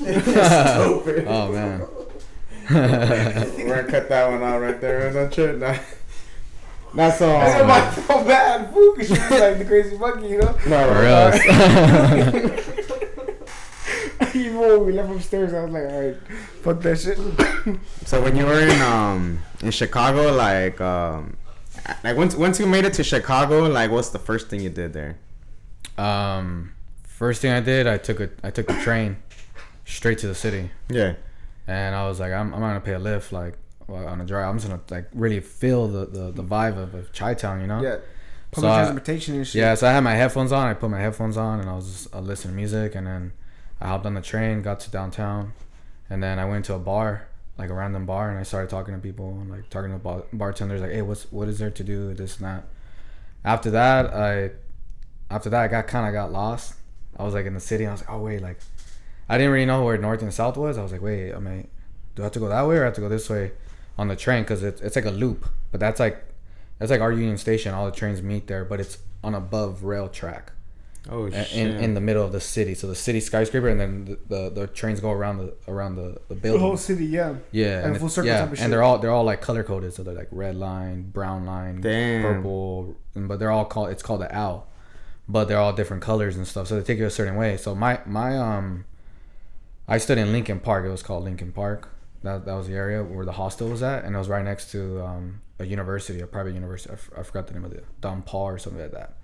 Oh man. We're gonna cut that one out right there. No shit. No. That's all. That's what I felt bad, fool, because she was like the crazy monkey, you know? No, Or no. else. Even when we left upstairs, I was like, alright, fuck that shit. So when you were in um in Chicago, like um like once once you made it to Chicago, like what's the first thing you did there? um, first thing I did, I took a I took the train straight to the city, Yeah. and I was like, I'm, I'm not gonna pay a Lyft like well, on a drive. I'm just gonna like really feel the the, the vibe of, of Chi Town, you know? Yeah. So Public I- transportation and shit. Yeah, so I had my headphones on. I put my headphones on, and I was just uh, listening to music. And then I hopped on the train, got to downtown, and then I went to a bar, like a random bar, and I started talking to people, and like talking to bar- bartenders, like, "Hey, what's what is there to do? This and that." After that, I after that I got kind of got lost. I was like in the city. And I was like, "Oh wait, like I didn't really know where north and south was." I was like, "Wait, I mean, do I have to go that way or I have to go this way on the train? Because it's it's like a loop, but that's like that's like our Union Station. All the trains meet there, but it's on above rail track Oh a- shit. in, in the middle of the city. So the city skyscraper, and then the, the, the trains go around the around the, the The whole city, yeah. yeah, and it- full circle yeah, type of shit. and they're all they're all like color coded. So they're like red line, brown line, Damn. purple, but they're all called it's called the owl, but they're all different colors and stuff. So they take you a certain way. So my my um, I stood in Lincoln Park. It was called Lincoln Park. That, that was the area where the hostel was at, and it was right next to um, a university, a private university. I, f- I forgot the name of it, Don Paul or something like that.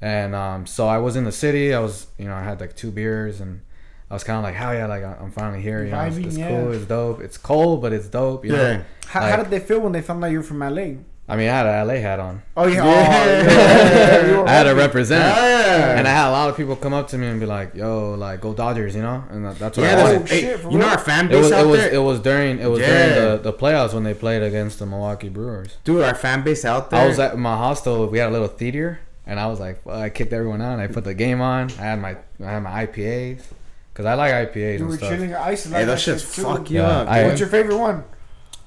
And um, so I was in the city. I was, you know, I had like two beers, and I was kind of like, hell yeah, like I- I'm finally here. You know, it's, it's yeah. cool, it's dope, it's cold, but it's dope. You Yeah. know, How, Like- how did they feel when they found out you were from LA? I mean, I had an LA hat on. Oh yeah, Yeah. Oh, yeah. You were I had to rapping. represent. Yeah. And I had a lot of people come up to me and be like, "Yo, like go Dodgers," you know, and that, that's what Yeah, I there's- wanted. Oh, hey, shit, you know our fan It base was out it was there, it was during it was Yeah. during the, the playoffs when they played against the Milwaukee Brewers. dude. Our fan base out there. I was at my hostel. We had a little theater, and I was like, well, I kicked everyone out. and I put the game on. I had my I had my IPAs because I like IPAs You and were stuff. chilling. I used to like Hey, that shits shit fuck you Yeah, up. I- What's your favorite one?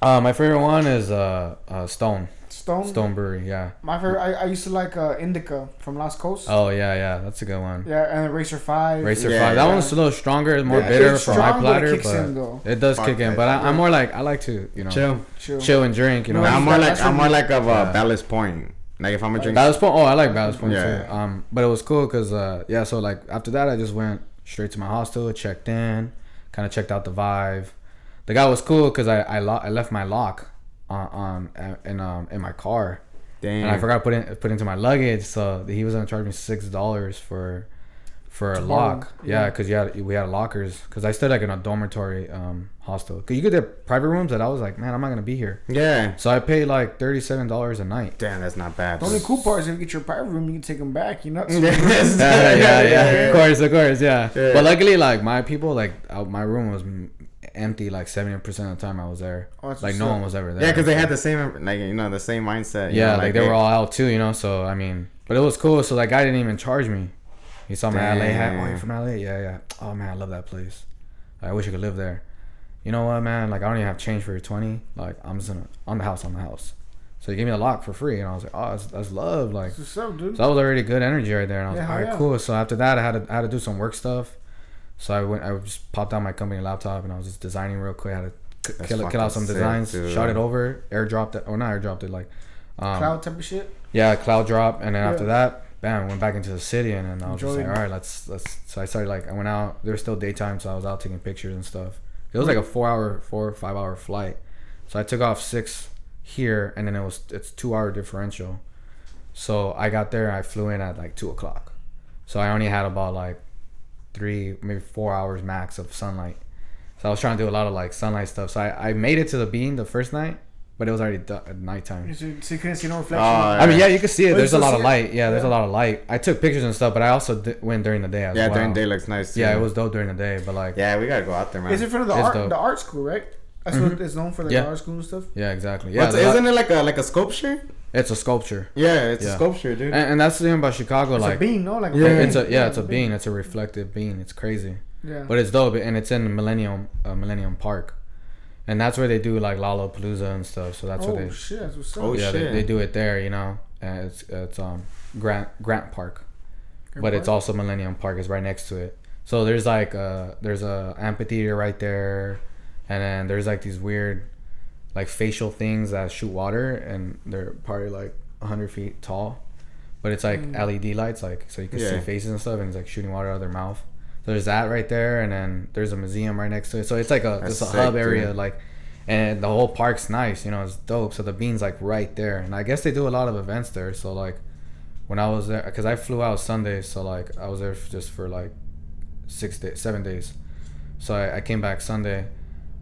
Uh, my favorite one is uh, uh Stone Stone. Stone Brewery. Yeah. My favorite. I, I used to like uh, Indica from Lost Coast. Oh yeah, yeah, that's a good one. Yeah, and Racer Five. Racer Yeah, Five. That yeah. one's a little stronger, more Yeah, bitter for my strong, but it platter, in, but it does Fuck kick in. But I, I'm more like I like to you know chill. Chill. chill and drink. You know. No, I'm more like I'm more like of a Yeah. Ballast Point. Like if I'm gonna drink. Ballast Point. Oh, I like Ballast Point Yeah. too. Um, but it was cool because uh, yeah. So like after that, I just went straight to my hostel, checked in, kind of checked out the vibe. The guy was cool because I I, lo- I left my lock on on uh, in um in my car, Damn. and I forgot to put it put into my luggage. So he was gonna charge me six dollars for for a To lock. Yeah, because you had we had lockers. Because I stayed like in a dormitory um hostel. Cause you could get private rooms that I was like, man, I'm not gonna be here. Yeah. So I paid like thirty seven dollars a night. Damn, that's not bad. The only cool part is if you get your private room, you can take them back. You know. Yes. yeah, yeah, yeah, Of course, of course, yeah. Yeah. But luckily, like my people, like my room was m- empty like seventy percent of the time I was there. Oh, like no one was ever there. Yeah, because they had the same, like you know, the same mindset. you yeah, know, like, they were all out too, you know. So I mean, but it was cool. So that guy didn't even charge me. He saw my LA hat. Oh, you're from LA? Yeah, yeah. Oh man, I love that place. I wish I could live there. You know what, man? Like I don't even have change for your twenty. Like I'm just gonna on the house, on the house. So he gave me the lock for free, and I was like, oh, that's, that's love. Like What's up, dude? So that was already good energy right there, and I was Yeah, like, all right, yeah. cool. So after that, I had to I had to do some work stuff. So I went, I just popped out my company laptop, and I was just designing real quick. I had to c- That's kill, kill out some sick, designs, dude. shot it over, airdropped it, or not airdropped it, like, um, Cloud type of shit. yeah, cloud drop, and then after that, bam, went back into the city, and then I was just Enjoyed like, all right, let's let's. So I started like I went out. There was still daytime, so I was out taking pictures and stuff. It was like a four hour, four or five hour flight. So I took off six here, and then it was it's two hour differential. So I got there, I flew in at like two o'clock. So I only had about like three, maybe four hours max of sunlight. So I was trying to do a lot of like sunlight stuff. So I, I made it to the bean the first night, but it was already du- at nighttime. So, so you couldn't see no reflection. Oh, I mean, yeah, you can see it. Oh, There's a lot of it? light. Yeah, there's a lot of light. I took pictures and stuff, but I also d- went during the day as Yeah, well. during day looks nice. Too. Yeah, it was dope during the day, but like, yeah, Yeah, we gotta go out there, man. Is it for the It's art, dope. the art school, right? That's mm-hmm. what it's known for, like Yeah. the art school and stuff. Yeah, exactly. Yeah, What's- isn't it like a like a sculpture? It's a sculpture, Yeah, it's Yeah. a sculpture, dude. and, and that's the thing about Chicago. It's like, a bean, no? Like Yeah. it's a yeah, it's a bean. It's a reflective bean. It's crazy, Yeah. but it's dope, and it's in Millennium uh, Millennium Park, and that's where they do like Lollapalooza and stuff. So that's oh what they shit, that's what's. Oh, yeah shit. they, they do it there, you know. And it's it's um Grant Grant Park. Grant but it's also Millennium Park is right next to it. So there's like uh there's a amphitheater right there, and then there's like these weird, like facial things that shoot water, and they're probably like hundred feet tall, but it's like Mm. LED lights, like so you can see faces and stuff, and it's like shooting water out of their mouth. So there's that right there, and then there's a museum right next to it. So it's like a That's just a sick, hub area, dude. like, and the whole park's nice. You know, it's dope. So the bean's like right there, and I guess they do a lot of events there. So like, when I was there, because I flew out Sunday, so like I was there just for like six days, seven days. So I, I came back Sunday,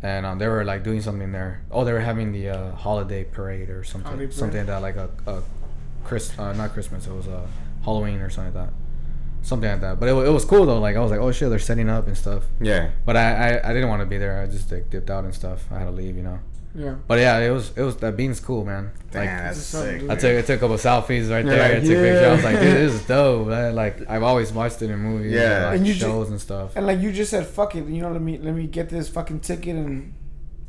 and um, they were like doing something there. Oh, they were having the uh, holiday parade or something, Holiday parade. something like that, like a, a Chris, uh, not Christmas. It was uh, Halloween or something like that, something like that. But it, it was cool though. Like I was like, oh shit, they're setting up and stuff. Yeah. But I, I, I didn't want to be there. I just like dipped out and stuff. I had to leave, you know. Yeah. But yeah, it was it was that bean's cool, man. Damn, Like that's This is something, sick. dude. I took I took a couple selfies right You're there. I took pictures. I was like, dude, this is dope. Man. Like I've always watched it in movies, Yeah. and, like, And you ju- shows and stuff. And like you just said, fuck it. You know, let me let me get this fucking ticket and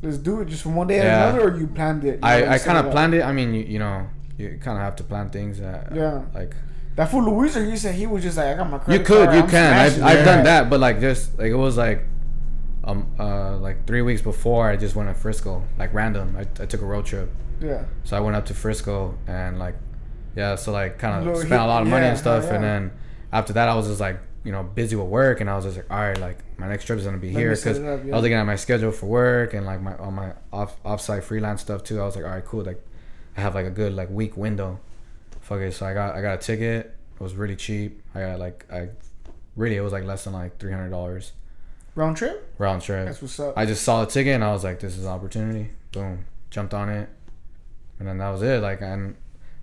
let's do it just from one day Yeah. to another. Or you planned it? You know, I, you I kind of planned it. I mean, you, you know, you kind of have to plan things. Uh, Yeah. Like That fool Louisa, he said he was just like, I got my you credit could, card, you I'm can. I've, I've done that, but like just like it was like, um, uh, like three weeks before I just went to Frisco, like random. I, I took a road trip, Yeah. so I went up to Frisco and like, yeah, so like kind of spent a lot of money hit- and stuff, yeah, and then after that I was just like, you know, busy with work, and I was just like, all right, like my next trip is gonna be Let here because yeah. I was looking at my schedule for work and like my all my off offsite freelance stuff too. I was like, all right, cool, like I have like a good like week window. Fuck it, so I got I got a ticket. It was really cheap. I got like I really it was like less than like three hundred dollars Round trip? round trip. That's what's up. I just saw the ticket and I was like, this is an opportunity. Boom, jumped on it, and then that was it. Like and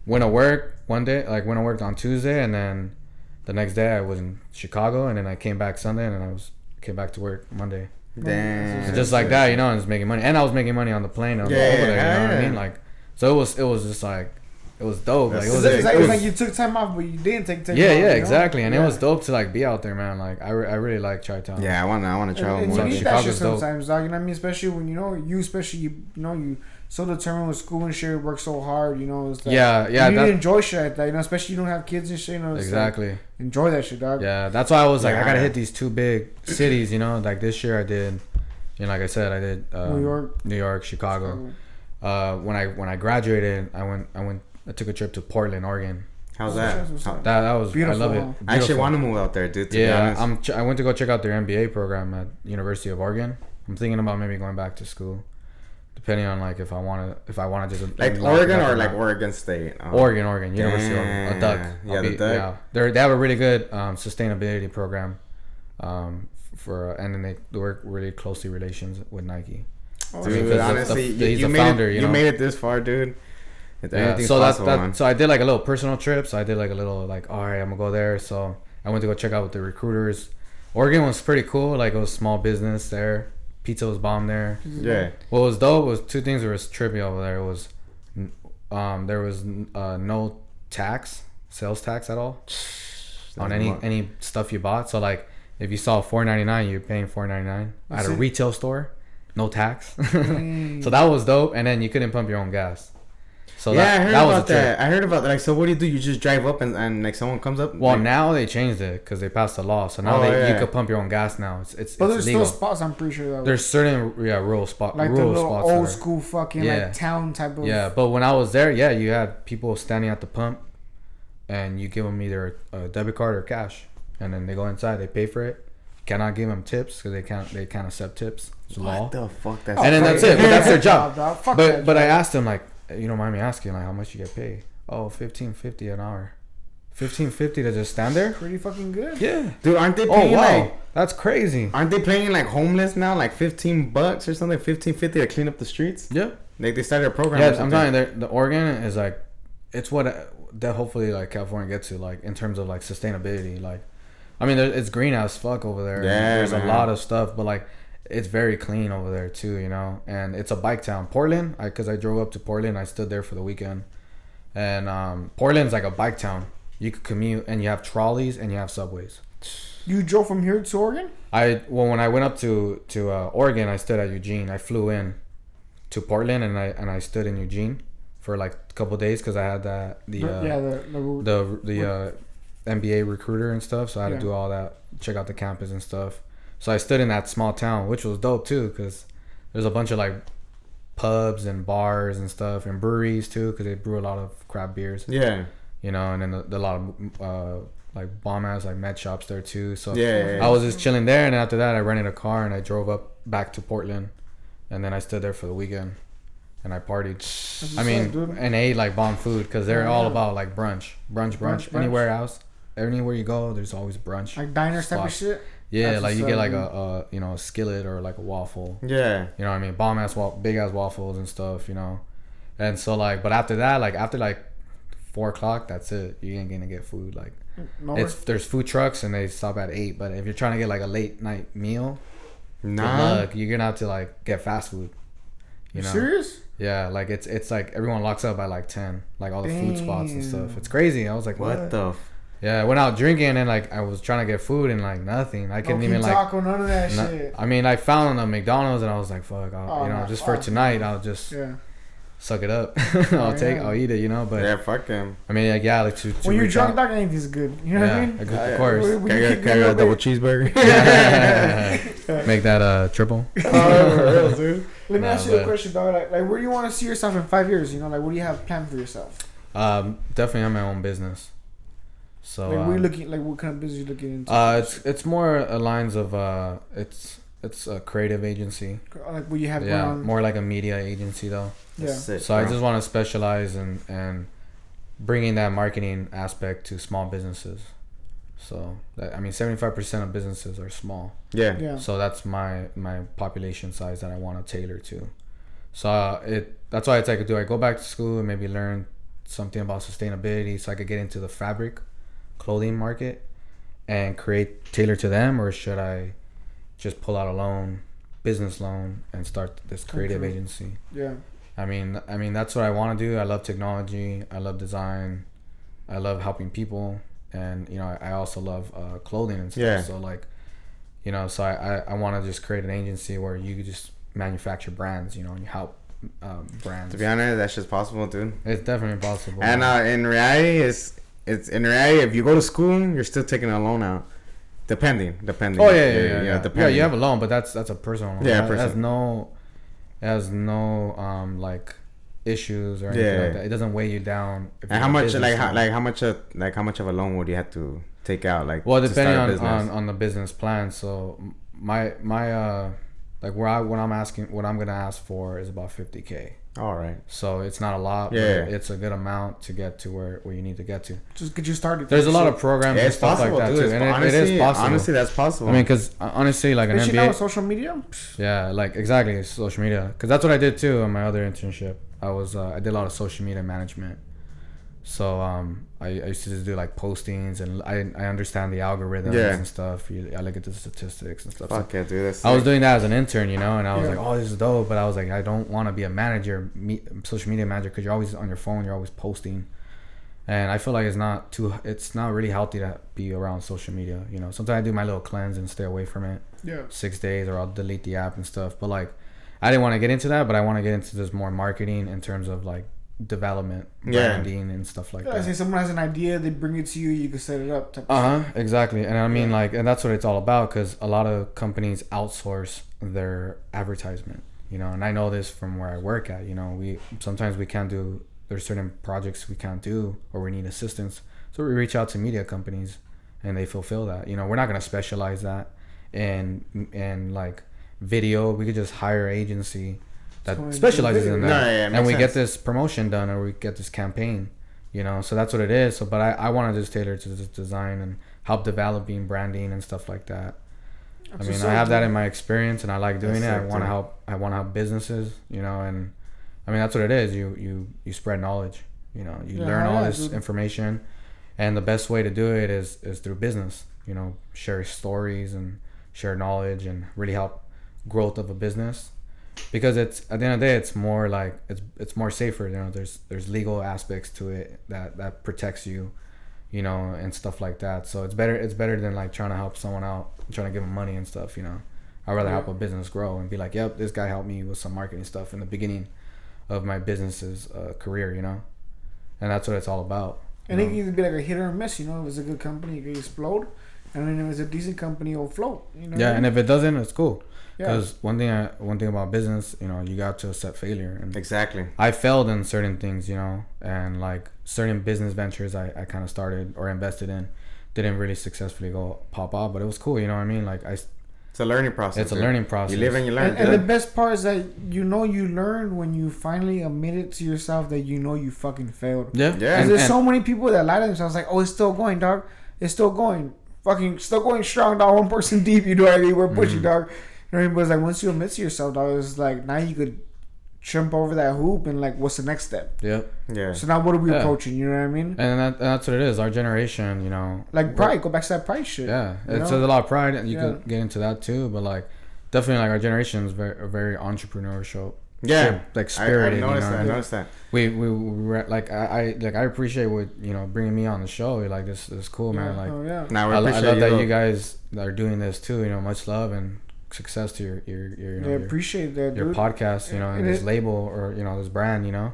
went to work one day, like went to work on Tuesday, and then the next day I was in Chicago, and then I came back Sunday, and then I was came back to work Monday. Damn. just like that, you know, and just making money, and I was making money on the plane. over oh, Yeah, there, you know yeah, what I mean? Like, so it was it was just like it was dope. Like it was, It's, sick. it's like, it was- like you took time off, but you didn't take time yeah, off. yeah, you know? exactly, and Yeah. it was dope to like be out there, man. Like I, re- I really like Chi Town. Yeah, I want to I want to travel And, and more. you need Chicago's that shit dope. sometimes, dog. You know what I mean? Especially when you know you, especially you, you know you so determined with school and shit, work so hard. You know, it's like, yeah, yeah, you need to that, enjoy shit like that. You know, especially you don't have kids and shit. You know, it's like, exactly. enjoy that shit, dog. Yeah, that's why I was like, I gotta hit these two big cities. You know, like this year I did. You know, like I said, I did um, New York. New York, Chicago. Uh, when I when I graduated, I went I went I took a trip to Portland, Oregon. How's that? How- up? That that was Beautiful, I love it. huh? I actually want to move out there, dude. To Yeah, honest. I'm. Ch- I went to go check out their MBA program at University of Oregon. I'm thinking about maybe going back to school, depending on like if I want to if I want to just like Oregon or like. Oregon State. Oh. Oregon, Oregon, University of a duck. Damn. I'll Yeah, the duck. Yeah, they they have a really good um, sustainability program, um, f- for and then they they work really closely relations with Nike. Oh, Dude, shit. Because the- honestly, the- you, he's you the made founder, it, you you made it this far, dude. If Yeah, so that's that. man. So I did like a little personal trip. So I did like a little like, all right, I'm gonna go there. So I went to go check out with the recruiters. Oregon was pretty cool. Like it was small business there. Pizza was bomb there. yeah. What was dope was two things that was trippy over there. It was, um, there was uh, no tax, sales tax at all on any That's any stuff you bought. So like, if you saw four ninety nine, you're paying four ninety nine at a retail store, no tax. So that was dope. And then you couldn't pump your own gas. So yeah, that, I heard that about a that. I heard about that. Like, so what do you do? You just drive up and, and like someone comes up. Well, like, now they changed it because they passed the law. So now Oh, they yeah. you could pump your own gas now. It's it's, But it's there's legal. still spots. I'm pretty sure that There's certain yeah rural spot like rural little spots. old school fucking Yeah. like town type of. Yeah, but when I was there, yeah, you had people standing at the pump, and you give them either a debit card or cash, and then they go inside, they pay for it. Cannot give them tips because they can't they can't accept tips. It's a law. the fuck? That's oh, And then that's it, but that's their job. But but I asked them like, you don't mind me asking like how much you get paid? Oh, fifteen fifty an hour. Fifteen fifty to just stand there? pretty fucking good. Yeah. dude, aren't they Oh wow, like? that's crazy. Aren't they paying like homeless now? Like fifteen bucks or something, fifteen fifty to clean up the streets. Yeah. Like they started a program. or Yeah, I'm something. telling you, the- the Oregon is like, it's what uh, that hopefully like California gets to like in terms of like sustainability. Like, I mean, it's green as fuck over there. Yeah, there's man. a lot of stuff, but like, it's very clean over there too. You know, and it's a bike town. Portland, I because I drove up to Portland, I stood there for the weekend, and um, Portland's like a bike town. You could commute, and you have trolleys, and you have subways. You drove from here to Oregon? I well when I went up to to uh, Oregon, I stood at Eugene. I flew in to Portland and I and I stood in Eugene for like a couple days because I had that the uh, yeah, the the, the the uh, MBA recruiter and stuff. So I had Yeah. to do all that, check out the campus and stuff. So I stood in that small town, which was dope too, because there's a bunch of like pubs and bars and stuff and breweries too because they brew a lot of craft beers. Yeah. You know, and then the, the lot of uh, like bomb ass like med shops there too. So Yeah. yeah, yeah. I was just chilling there, and after that, I rented a car and I drove up back to Portland, and then I stood there for the weekend, and I partied. I mean, and ate like bomb food because they're Oh, all about like brunch, brunch, brunch. Brunch, brunch. Anywhere else, anywhere you go, there's always brunch. like diners type of shit. Yeah, that's like you get like a, a you know a skillet or like a waffle. Yeah. You know what I mean? Bomb ass, wa- big ass waffles and stuff. You know, and so like, but after that, like after like four o'clock, that's it. You ain't gonna get food. Like No, it's there's food trucks and they stop at eight. But if you're trying to get like a late night meal, Nah. luck. You're gonna have to like get fast food. You know? serious? Yeah, like it's it's like everyone locks up by like ten, like all the food spots and stuff. It's crazy. I was like, what? What the? F- Yeah, I went out drinking and like I was trying to get food and like nothing. I couldn't King even like. taco, none of that no- shit. I mean, I found a McDonald's and I was like, fuck, I'll, Oh, you know, no, just for fuck. tonight, I'll just Yeah. suck it up. I'll take. I'll eat it, you know. But yeah. Fuck him. I mean, like yeah, like to, to When you're drunk, that ain't anything's good. You know what I yeah, mean? of Yeah, course. We- we Can I get, can I a get a double cheeseburger? Make that uh triple. Oh, for real, dude. Let me Nah, ask you a question, dog. Like, like, where do you want to see yourself in five years? You know, like, what do you have planned for yourself? Um, definitely have my own business. So like, what are um, looking? Like, what kind of business you looking into? Uh, it's it's more lines of uh, it's it's a creative agency. like, what you have Yeah, going more like a media agency though. yeah. It, So I just want to specialize in and bringing that marketing aspect to small businesses. So that, I mean, seventy five percent of businesses are small. Yeah. Yeah. So that's my my population size that I want to tailor to. So uh, it that's why it's like, do I go back to school and maybe learn something about sustainability so I could get into the fabric clothing market and create tailor to them, or should I just pull out a loan, business loan, and start this creative Okay. agency? Yeah. I mean, I mean that's what I want to do. I love technology. I love design. I love helping people, and you know, I, I also love uh, clothing and stuff. Yeah. So like, you know, so I I, I want to just create an agency where you could just manufacture brands, you know, and you help um, brands. To be honest, that's just possible, dude. it's definitely possible. And uh, in reality, it's it's in reality, if you go to school, you're still taking a loan out, depending, depending. oh yeah, yeah, yeah, yeah. Yeah, depending. you have a loan, but that's that's a personal loan. Yeah, It has no, it has no um like issues or anything Yeah. like that. It doesn't weigh you down. if And how much, like, how, like how much, of, like how much of a loan would you have to take out, like, Well, depending on, on, on the business plan. So my my uh like where I what I'm asking what I'm gonna ask for is about 50k. All right. So it's not a lot, Yeah. but it's a good amount to get to where, where you need to get to. Just get you started. There's a lot of programs Yeah, and stuff possible, like that dude. too, It's and it, honestly, it is possible. honestly, that's possible. I mean, because honestly, like an Especially now MBA, with social media. yeah, like exactly social media. Because that's what I did too in my other internship. I was uh, I did a lot of social media management. So um, I, I used to just do like postings and I I understand the algorithms Yeah. and stuff. You, I look at the statistics and stuff. So Fuck yeah, dude. That's I was doing that as an intern, you know, and I was Yeah. like, "Oh, this is dope," but I was like, "I don't want to be a manager, me, social media manager, because you're always on your phone, you're always posting." And I feel like it's not too, it's not really healthy to be around social media. You know, sometimes I do my little cleanse and stay away from it Yeah. six days, or I'll delete the app and stuff. But like, I didn't want to get into that, but I want to get into this more marketing in terms of like development, Yeah. branding, and stuff like Yeah, I say someone has an idea, they bring it to you, you can set it up. Type Uh huh. Exactly, and I mean Yeah. like, and that's what it's all about because a lot of companies outsource their advertisement. You know, and I know this from where I work at. You know, we sometimes we can't do there's certain projects we can't do or we need assistance, so we reach out to media companies, and they fulfill that. You know, we're not gonna specialize that and and like video. We could just hire agency that specializes in that, No, yeah, and we get this promotion done or we get this campaign you know so that's what it is. So but i, I want to just tailor to this design and help developing branding and stuff like that. I mean i have that in my experience and i like doing That's it. I want to help i want to help businesses you know and i mean that's what it is. You you you spread knowledge you know you Yeah, learn all yeah, this information and the best way to do it is is through business you know share stories and share knowledge and really help growth of a business because it's at the end of the day it's more like it's it's more safer you know there's there's legal aspects to it that that protects you you know and stuff like that so it's better it's better than like trying to help someone out trying to give them money and stuff you know i'd rather Yeah. help a business grow and be like yep this guy helped me with some marketing stuff in the beginning of my business's uh, career you know and that's what it's all about And it can be like a hit or a miss, you know. If it's a good company, it can explode. and then if it's a decent company, it'll float. You know. Yeah, and if it doesn't, it's cool. Yeah, Because one thing, I, one thing about business, you know, you got to accept failure, and Exactly. I failed in certain things, you know, and like certain business ventures I, I kind of started or invested in didn't really successfully go pop off, but it was cool, you know what I mean? Like I, It's a learning process. it's a learning process. You live and you learn. and, and the best part is that you know you learn when you finally admit it to yourself that you know you fucking failed. Yeah, Yeah. And, there's and- so many people that lie to themselves like, oh, it's still going, dog. It's still going. Fucking still going strong, dog. One person deep, you know what I mean? We're pushing, Mhm. dog. You know what I mean? But it's like once you admit to yourself, dog, it's like now you could jump over that hoop and like, what's the next step? yeah, yeah. So now what are we Yeah. approaching? You know what I mean? and, that, and that's what it is. Our generation, you know, Like pride. Go back to that pride shit. Yeah, you it know? says a lot of pride, and you Yeah. could get into that too. But like, definitely, like our generation is very, very entrepreneurial. Yeah. like I, spirited. I you noticed know? that. I noticed that. we we, we were, like I, I like I appreciate what you know bringing me on the show. Like this, this is cool, man. Yeah, Like oh, yeah. Now I, I love you. that you guys are doing this too. You know, much love and success to your your your you know, Yeah, your, appreciate that, your dude. podcast. You know, and And this it- label or you know this brand. You know,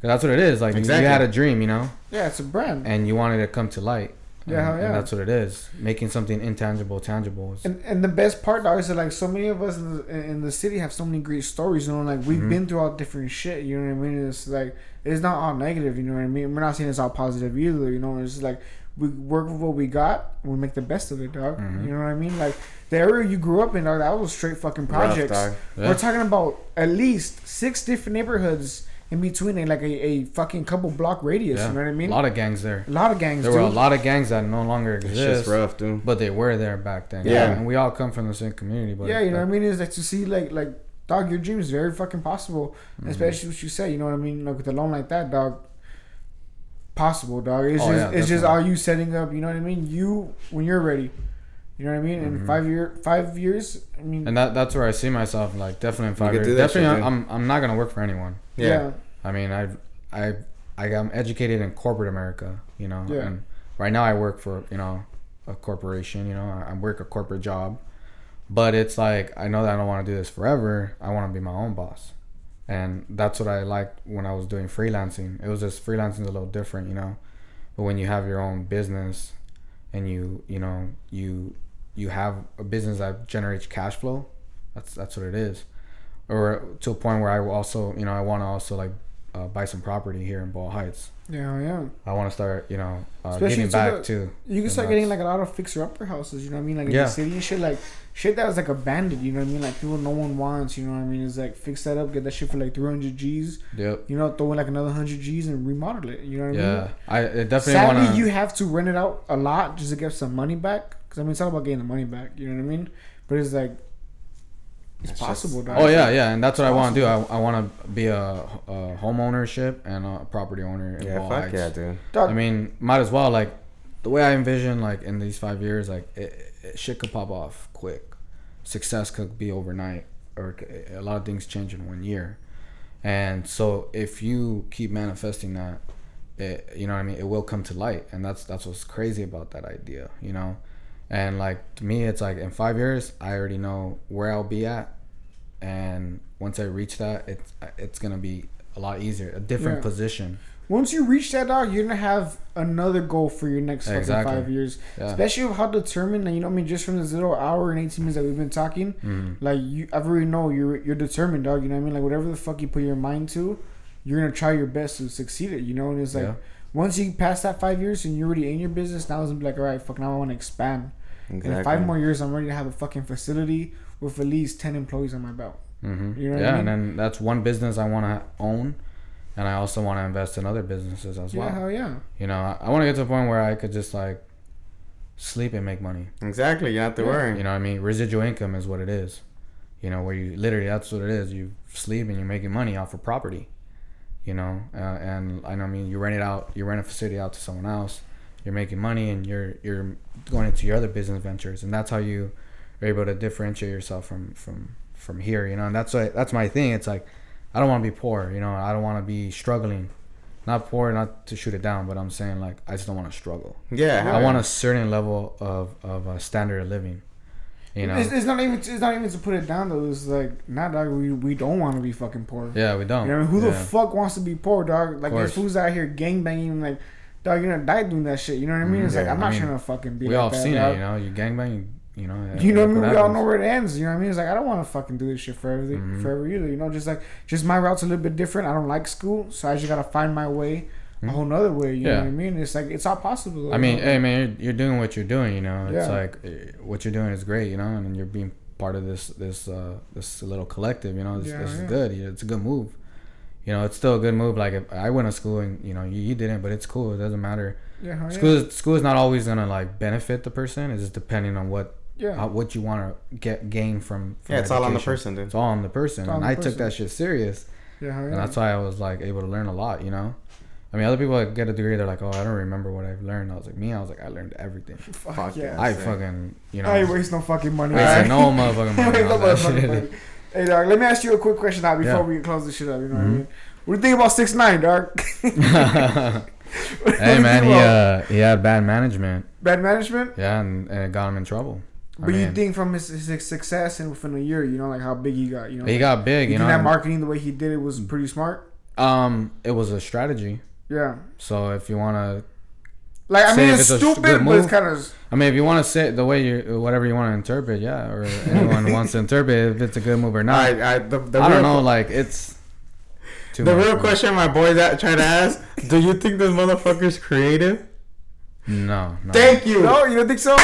'Cause that's what it is. Like you- Exactly. you had a dream, you know, Yeah, it's a brand. and you wanted it to come to light. Yeah, and, hell yeah. and that's what it is. Making something intangible tangible. Is, And, and the best part, dog, is that like so many of us in the, in the city have so many great stories. You know, like we've Mhm. been through all different shit. You know what I mean? It's like it's not all negative. You know what I mean? We're not saying it's all positive either. You know, it's just like we work with what we got. We make the best of it, dog. Mhm. You know what I mean? Like the area you grew up in, dog. That was straight fucking projects. dog. Yeah. We're talking about at least six different neighborhoods in between, a, like a, a fucking couple block radius. yeah. You know what I mean? A lot of gangs there. A lot of gangs. There were a lot of gangs that no longer It's exist. just rough, dude. But they were there back then. Yeah. And we all come from the same community. But yeah, you know what I mean. Is like to see like like dog, your dream is very fucking possible. Mm-hmm. Especially what you say. You know what I mean? Like with a loan like that, dog. Possible, dog. It's Oh, just yeah, it's just definitely. all you setting up. You know what I mean? You when you're ready. You know what I mean? In Mhm. five year five years, I mean. And that that's where I see myself. Like definitely in five years. Definitely, shit, I'm I'm not gonna work for anyone. Yeah. I mean, I I I am educated in corporate America. You know. Yeah. And right now I work for you know a corporation. You know, I, I work a corporate job. But it's like I know that I don't want to do this forever. I want to be my own boss. And that's what I liked when I was doing freelancing. It was just freelancing is a little different, you know. But when you have your own business and you, you know, you you have a business that generates cash flow, that's that's what it is. Or to a point where I also, you know, I want to also like uh, buy some property here in Boyle Heights. yeah, yeah. I want to start, you know, uh, Especially to back too. You can start getting like a lot of fixer upper houses. You know what I mean? Like in Yeah. the city and shit. Like shit that was like abandoned. You know what I mean? Like people no one wants. You know what I mean? It's like fix that up, get that shit for like three hundred G's. Yep. You know, throw in like another hundred G's and remodel it. You know what I mean? Yeah, I definitely Sadly, want you have to rent it out a lot just to get some money back. Because I mean, it's all about getting the money back. You know what I mean? But it's like it's, It's possible. just- Oh yeah, yeah, and that's what I want to do. I, I want to be a, a home ownership and a property owner in Yeah, fuck yeah, dude. I mean, might as well. Like the way I envision, like in these five years, like it, it, shit could pop off quick. Success could be overnight, or a lot of things change in one year. And so, if you keep manifesting that, it, you know what I mean, it will come to light. And that's that's what's crazy about that idea, you know. And like to me, it's like in five years, I already know where I'll be at, and once I reach that, it's it's gonna be a lot easier, a different Yeah. position. once you reach that dog, you're gonna have another goal for your next Exactly. five years. Yeah. Especially with how determined, and you know, what I mean, just from this little hour and eighteen minutes that we've been talking, Mhm. like you, I already know you're you're determined, dog. You know what I mean? Like whatever the fuck you put your mind to, you're gonna try your best to succeed it. You know, and it's like Yeah. once you pass that five years and you're already in your business, now it's gonna be like, all right, fuck, now I want to expand. And in five more years, I'm ready to have a fucking facility with at least ten employees on my belt. hmm You know what I yeah, mean? and then that's one business I want to own, and I also want to invest in other businesses as well. Yeah, well. hell yeah. You know, I, I want to get to a point where I could just like sleep and make money. Exactly. You don't have to Yeah. worry. You know, what I mean, residual income is what it is. You know, where you literally that's what it is. You sleep and you're making money off of property. You know, uh, and I know, I mean, you rent it out, you rent a facility out to someone else. You're making money, and you're you're going into your other business ventures, and that's how you are able to differentiate yourself from from from here. You know, and that's why that's my thing. It's like I don't want to be poor. You know, I don't want to be struggling. Not poor, not to shoot it down, but I'm saying like I just don't want to struggle. Yeah. hell I want a certain level of of uh, standard of living. You know, It's, it's not even it's not even to put it down though. It's like not dog. We we don't want to be fucking poor. yeah, we don't. You know, who the fuck wants to be poor, dog? Like there's fools out here gang banging, like dog, you're gonna die doing that shit. You know what I mean? It's like I'm I not mean, trying to fucking be. we like all that, seen dog. it, you know. You gangbang, you know. You know what I mean? We all know where it ends. You know what I mean? It's like I don't want to fucking do this shit forever, Mhm. forever either. You know, just like just my route's a little bit different. I don't like school, so I just gotta find my way a Mhm. whole nother way. You know what I mean? It's like it's all possible. though, I mean, you know? hey man, you're, you're doing what you're doing. You know, it's Yeah. like eh, what you're doing is great. You know, and you're being part of this this uh this little collective. You know, this, Yeah, this yeah. is good. It's a good move. You know, it's still a good move. Like if I went to school and you know you, you didn't, but it's cool. It doesn't matter. yeah, hell Oh, yeah. School is, school is not always gonna like benefit the person. It's just depending on what yeah. how, what you want to get gain from. from Yeah, it's all on the person, dude. It's all on the person, on and the I took that shit serious, yeah, hell yeah. and that's why I was like able to learn a lot. You know, I mean, other people that get a degree, they're like, "Oh, I don't remember what I've learned." I was like, me, I was like, I learned everything. Fuck, Fuck yeah. yeah. I Sick. fucking, you know, I ain't waste no fucking money. wasted alright? no motherfucking money Waste no on that motherfucking shit. money. Hey dog, let me ask you a quick question now before Yeah. we close this shit up. You know what I Mhm. mean? What do you think about six nine, dog? Hey man, he uh he had bad management, bad management. yeah, and, and it got him in trouble. I But you mean, think from his, his success and within a year, you know, like how big he got, you know, he got big, you you know. that marketing the way he did it was pretty smart. um, it was a strategy. Yeah, So if you wanna, like I Say mean, it's, it's a sh- stupid, but it's kind of I mean, if you want to say it the way you, whatever you want to interpret, yeah, or anyone wants to interpret if it's a good move or not. I, I, the, the I don't know, like it's. Too The much, real man. question my boys at trying to ask: Do you think this motherfucker's creative? No, no. Thank you. no, you don't think so?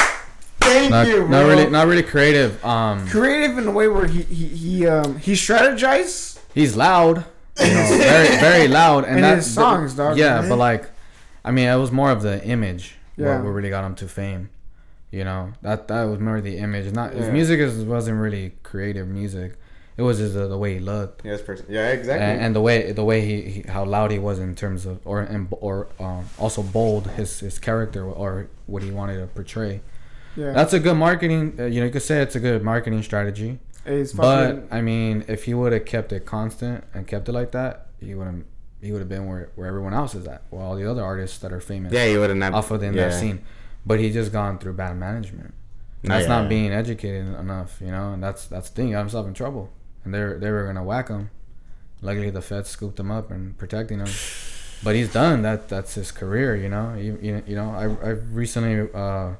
Thank not, you. not bro. really, not really creative. Um, Creative in a way where he he he um he strategized. he's loud, you know, very very loud, and In that, his songs, dog, Yeah, man. but like, I mean, it was more of the image. Yeah. what, what really got him to fame. You know, that that was more the image. Not his Yeah. music is, wasn't really creative music. It was just the, the way he looked. Yes, person. Yeah, exactly. and, and the way the way he, he how loud he was in terms of or and, or um, also bold his his character or what he wanted to portray. Yeah, That's a good marketing. Uh, you know, you could say it's a good marketing strategy. it's But I mean, if he would have kept it constant and kept it like that, he would have he would have been where where everyone else is at. Where all the other artists that are famous yeah, he would have not. off of in yeah. that scene. But he just gone through bad management. And Oh, that's yeah. not being educated enough, you know, and that's that's the thing. He got himself in trouble, and they they were gonna whack him. Luckily, the feds scooped him up and protecting him. But he's done. That that's his career, you know. You, you, you know, I I recently uh,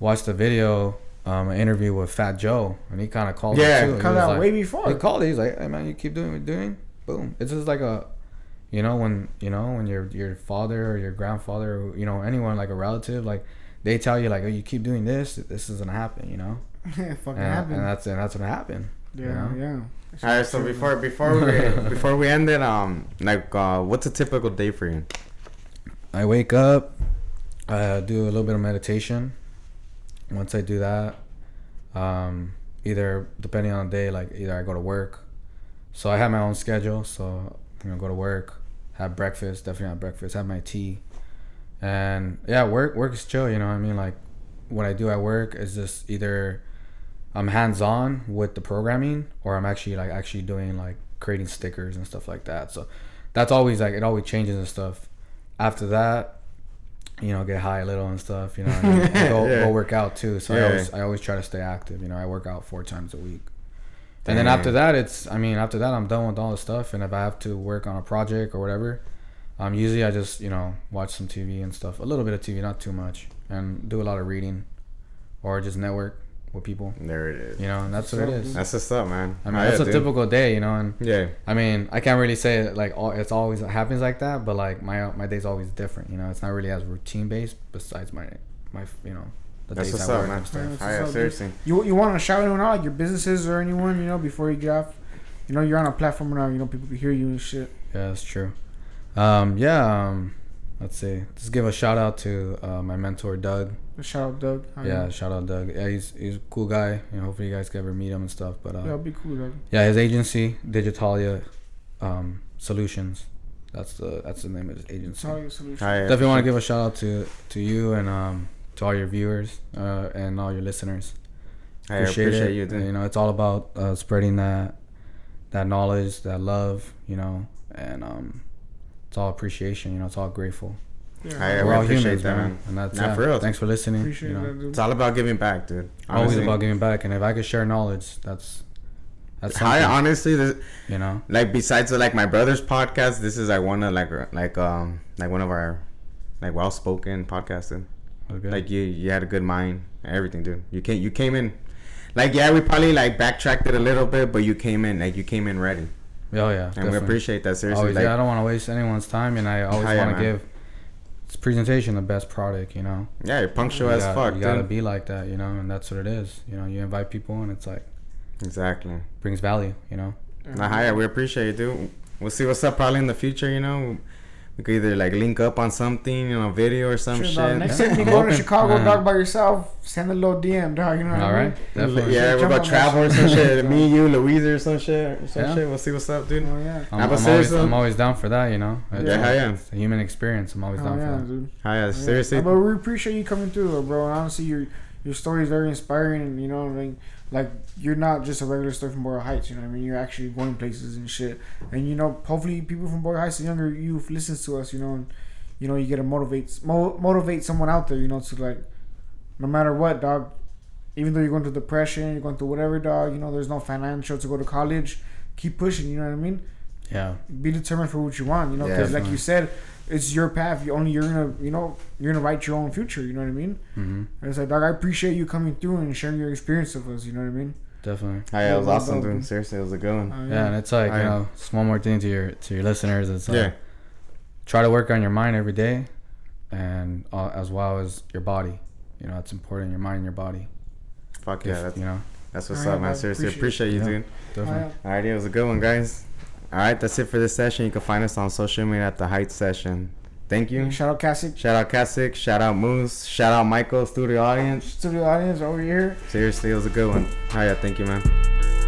watched a video, um, an interview with Fat Joe, and he kind of called Yeah, him too. Out like- way before. He called it. He's like, "Hey man, you keep doing what you're doing. Boom. It's just like a, you know, when you know when your your father or your grandfather, or, you know, anyone like a relative, like they tell you like, oh, you keep doing this, this is gonna happen, you know. yeah, fucking And, happened. and that's and that's what happened. yeah, you know? yeah. All right, so before before we before we end it, um, like, uh, what's a typical day for you? I wake up, I do a little bit of meditation. Once I do that, um, either depending on the day, like either I go to work. So I have my own schedule. So you know, go to work, have breakfast, definitely have breakfast, have my tea, and yeah, work work is chill. You know what I mean? Like what I do at work is just either I'm hands on with the programming, or I'm actually like actually doing like creating stickers and stuff like that. So that's always like it always changes and stuff. After that, you know, get high a little and stuff. You know, and, and go, Yeah. go work out too. So I always I always try to stay active. You know, I work out four times a week. And then after that, it's I mean after that I'm done with all the stuff. And if I have to work on a project or whatever, um, usually I just you know watch some TV and stuff, a little bit of TV, not too much, and do a lot of reading, or just network with people. There it is. You know, and that's what it is. That's what's up, man. I mean, Oh, that's yeah, a dude. typical day, you know, and Yeah. I mean, I can't really say it, like all, it's always happens like that, but like my my day's always different. You know, it's not really as routine based. Besides my my you know the That's days what's I up, work man. and stuff. Yeah, that's what's yeah, dude. seriously. You you want to shout anyone out, like your businesses or anyone, you know, before you get off? You know, you're on a platform now. You know, people can hear you and shit. Yeah, that's true. Um, yeah. Um, let's see. Just give a shout out to uh, my mentor Doug. Shout out Doug. How Yeah, doing? shout out Doug. Yeah, he's he's a cool guy. You know, hopefully you guys can ever meet him and stuff. But uh, yeah, it'll be cool, Doug. yeah, his agency, Digitalia um, Solutions. That's the that's the name of his agency. Solid solution. I Definitely want to give a shout out to to you and um to all your viewers uh, and all your listeners. I appreciate it. you, dude. You know, it's all about uh, spreading that that knowledge, that love. You know, and um, it's all appreciation. You know, it's all grateful. Yeah, I We're all appreciate humans, that, man. man. And that's Nah, yeah. for real. Thanks for listening. appreciate you know, that, dude. It's all about giving back, dude. always about giving back. And if I could share knowledge, that's that's I honestly, this, you know, like besides like my brother's podcast, this is like one of like like um like one of our like well spoken, podcasting. Okay. Like you, you had a good mind, everything, dude. You came, you came in, like yeah, we probably like backtracked it a little bit, but you came in, like you came in ready, oh yeah. and we appreciate that seriously. Always, like, yeah, I don't want to waste anyone's time, and I always want to man. give this presentation the best product. You know, yeah, you're punctual you as got- fuck, You gotta be like that, you know, and that's what it is. You know, you invite people, and it's like Exactly. brings value. You know. Nah, hi, we appreciate it, dude. We'll see what's up probably in the future, you know. We could either like link up on something, you know, video or some Sure, shit. dog. Next Yeah, time you I'm go to. Chicago, Yeah. dog, by yourself, send a little DM, dog. You know what All I mean? right, definitely. Yeah, we'll Jump go on that travel or some shit. Me, you, Louisa or some shit. Or some Yeah. shit. We'll see what's up, dude. Oh yeah. I'm, Nah, but I'm always, I'm always down for that. You know. It's, Yeah, hell yeah. It's a human experience. I'm always Oh down yeah, for that. dude. Hi, yeah, Yeah. seriously. But we appreciate you coming through, though, bro. And honestly, your your story is very inspiring, and you know, like, like you're not just a regular story from Boyle Heights. You know, what I mean, you're actually going places and shit. And you know, hopefully, people from Boyle Heights, the younger youth, listens to us. You know, and you know, you get to motivate mo- motivate someone out there. You know, to like, no matter what, dog. Even though you're going through depression, you're going through whatever, dog. You know, there's no financial to go to college. Keep pushing. You know what I mean? Yeah. be determined for what you want, you know, Yeah, because like you said, it's your path. You only you're gonna, you know, you're gonna write your own future. You know what I mean? hmm And it's like, dog, I appreciate you coming through and sharing your experience with us. You know what I mean? Definitely. Hi, yeah, it was awesome, well, dude. Seriously, it was a good one. Uh, Yeah, and it's like I- you know, just one more thing to your to your listeners. It's like Yeah. try to work on your mind every day, and uh, as well as your body. You know, it's important. Your mind and your body. Fuck yeah, that's, you know, that's what's Alright, up, man. man, Seriously, appreciate appreciate you, it. dude. definitely. Oh, Alrighty, it was a good one, guys. Alright, that's it for this session. You can find us on social media at the Heights Session. Thank you. Shout out Cassick, Shout out Kasich. Shout out Moose. Shout out Michael, studio audience. studio audience over here. Seriously, it was a good one. Hi, yeah, thank you, man.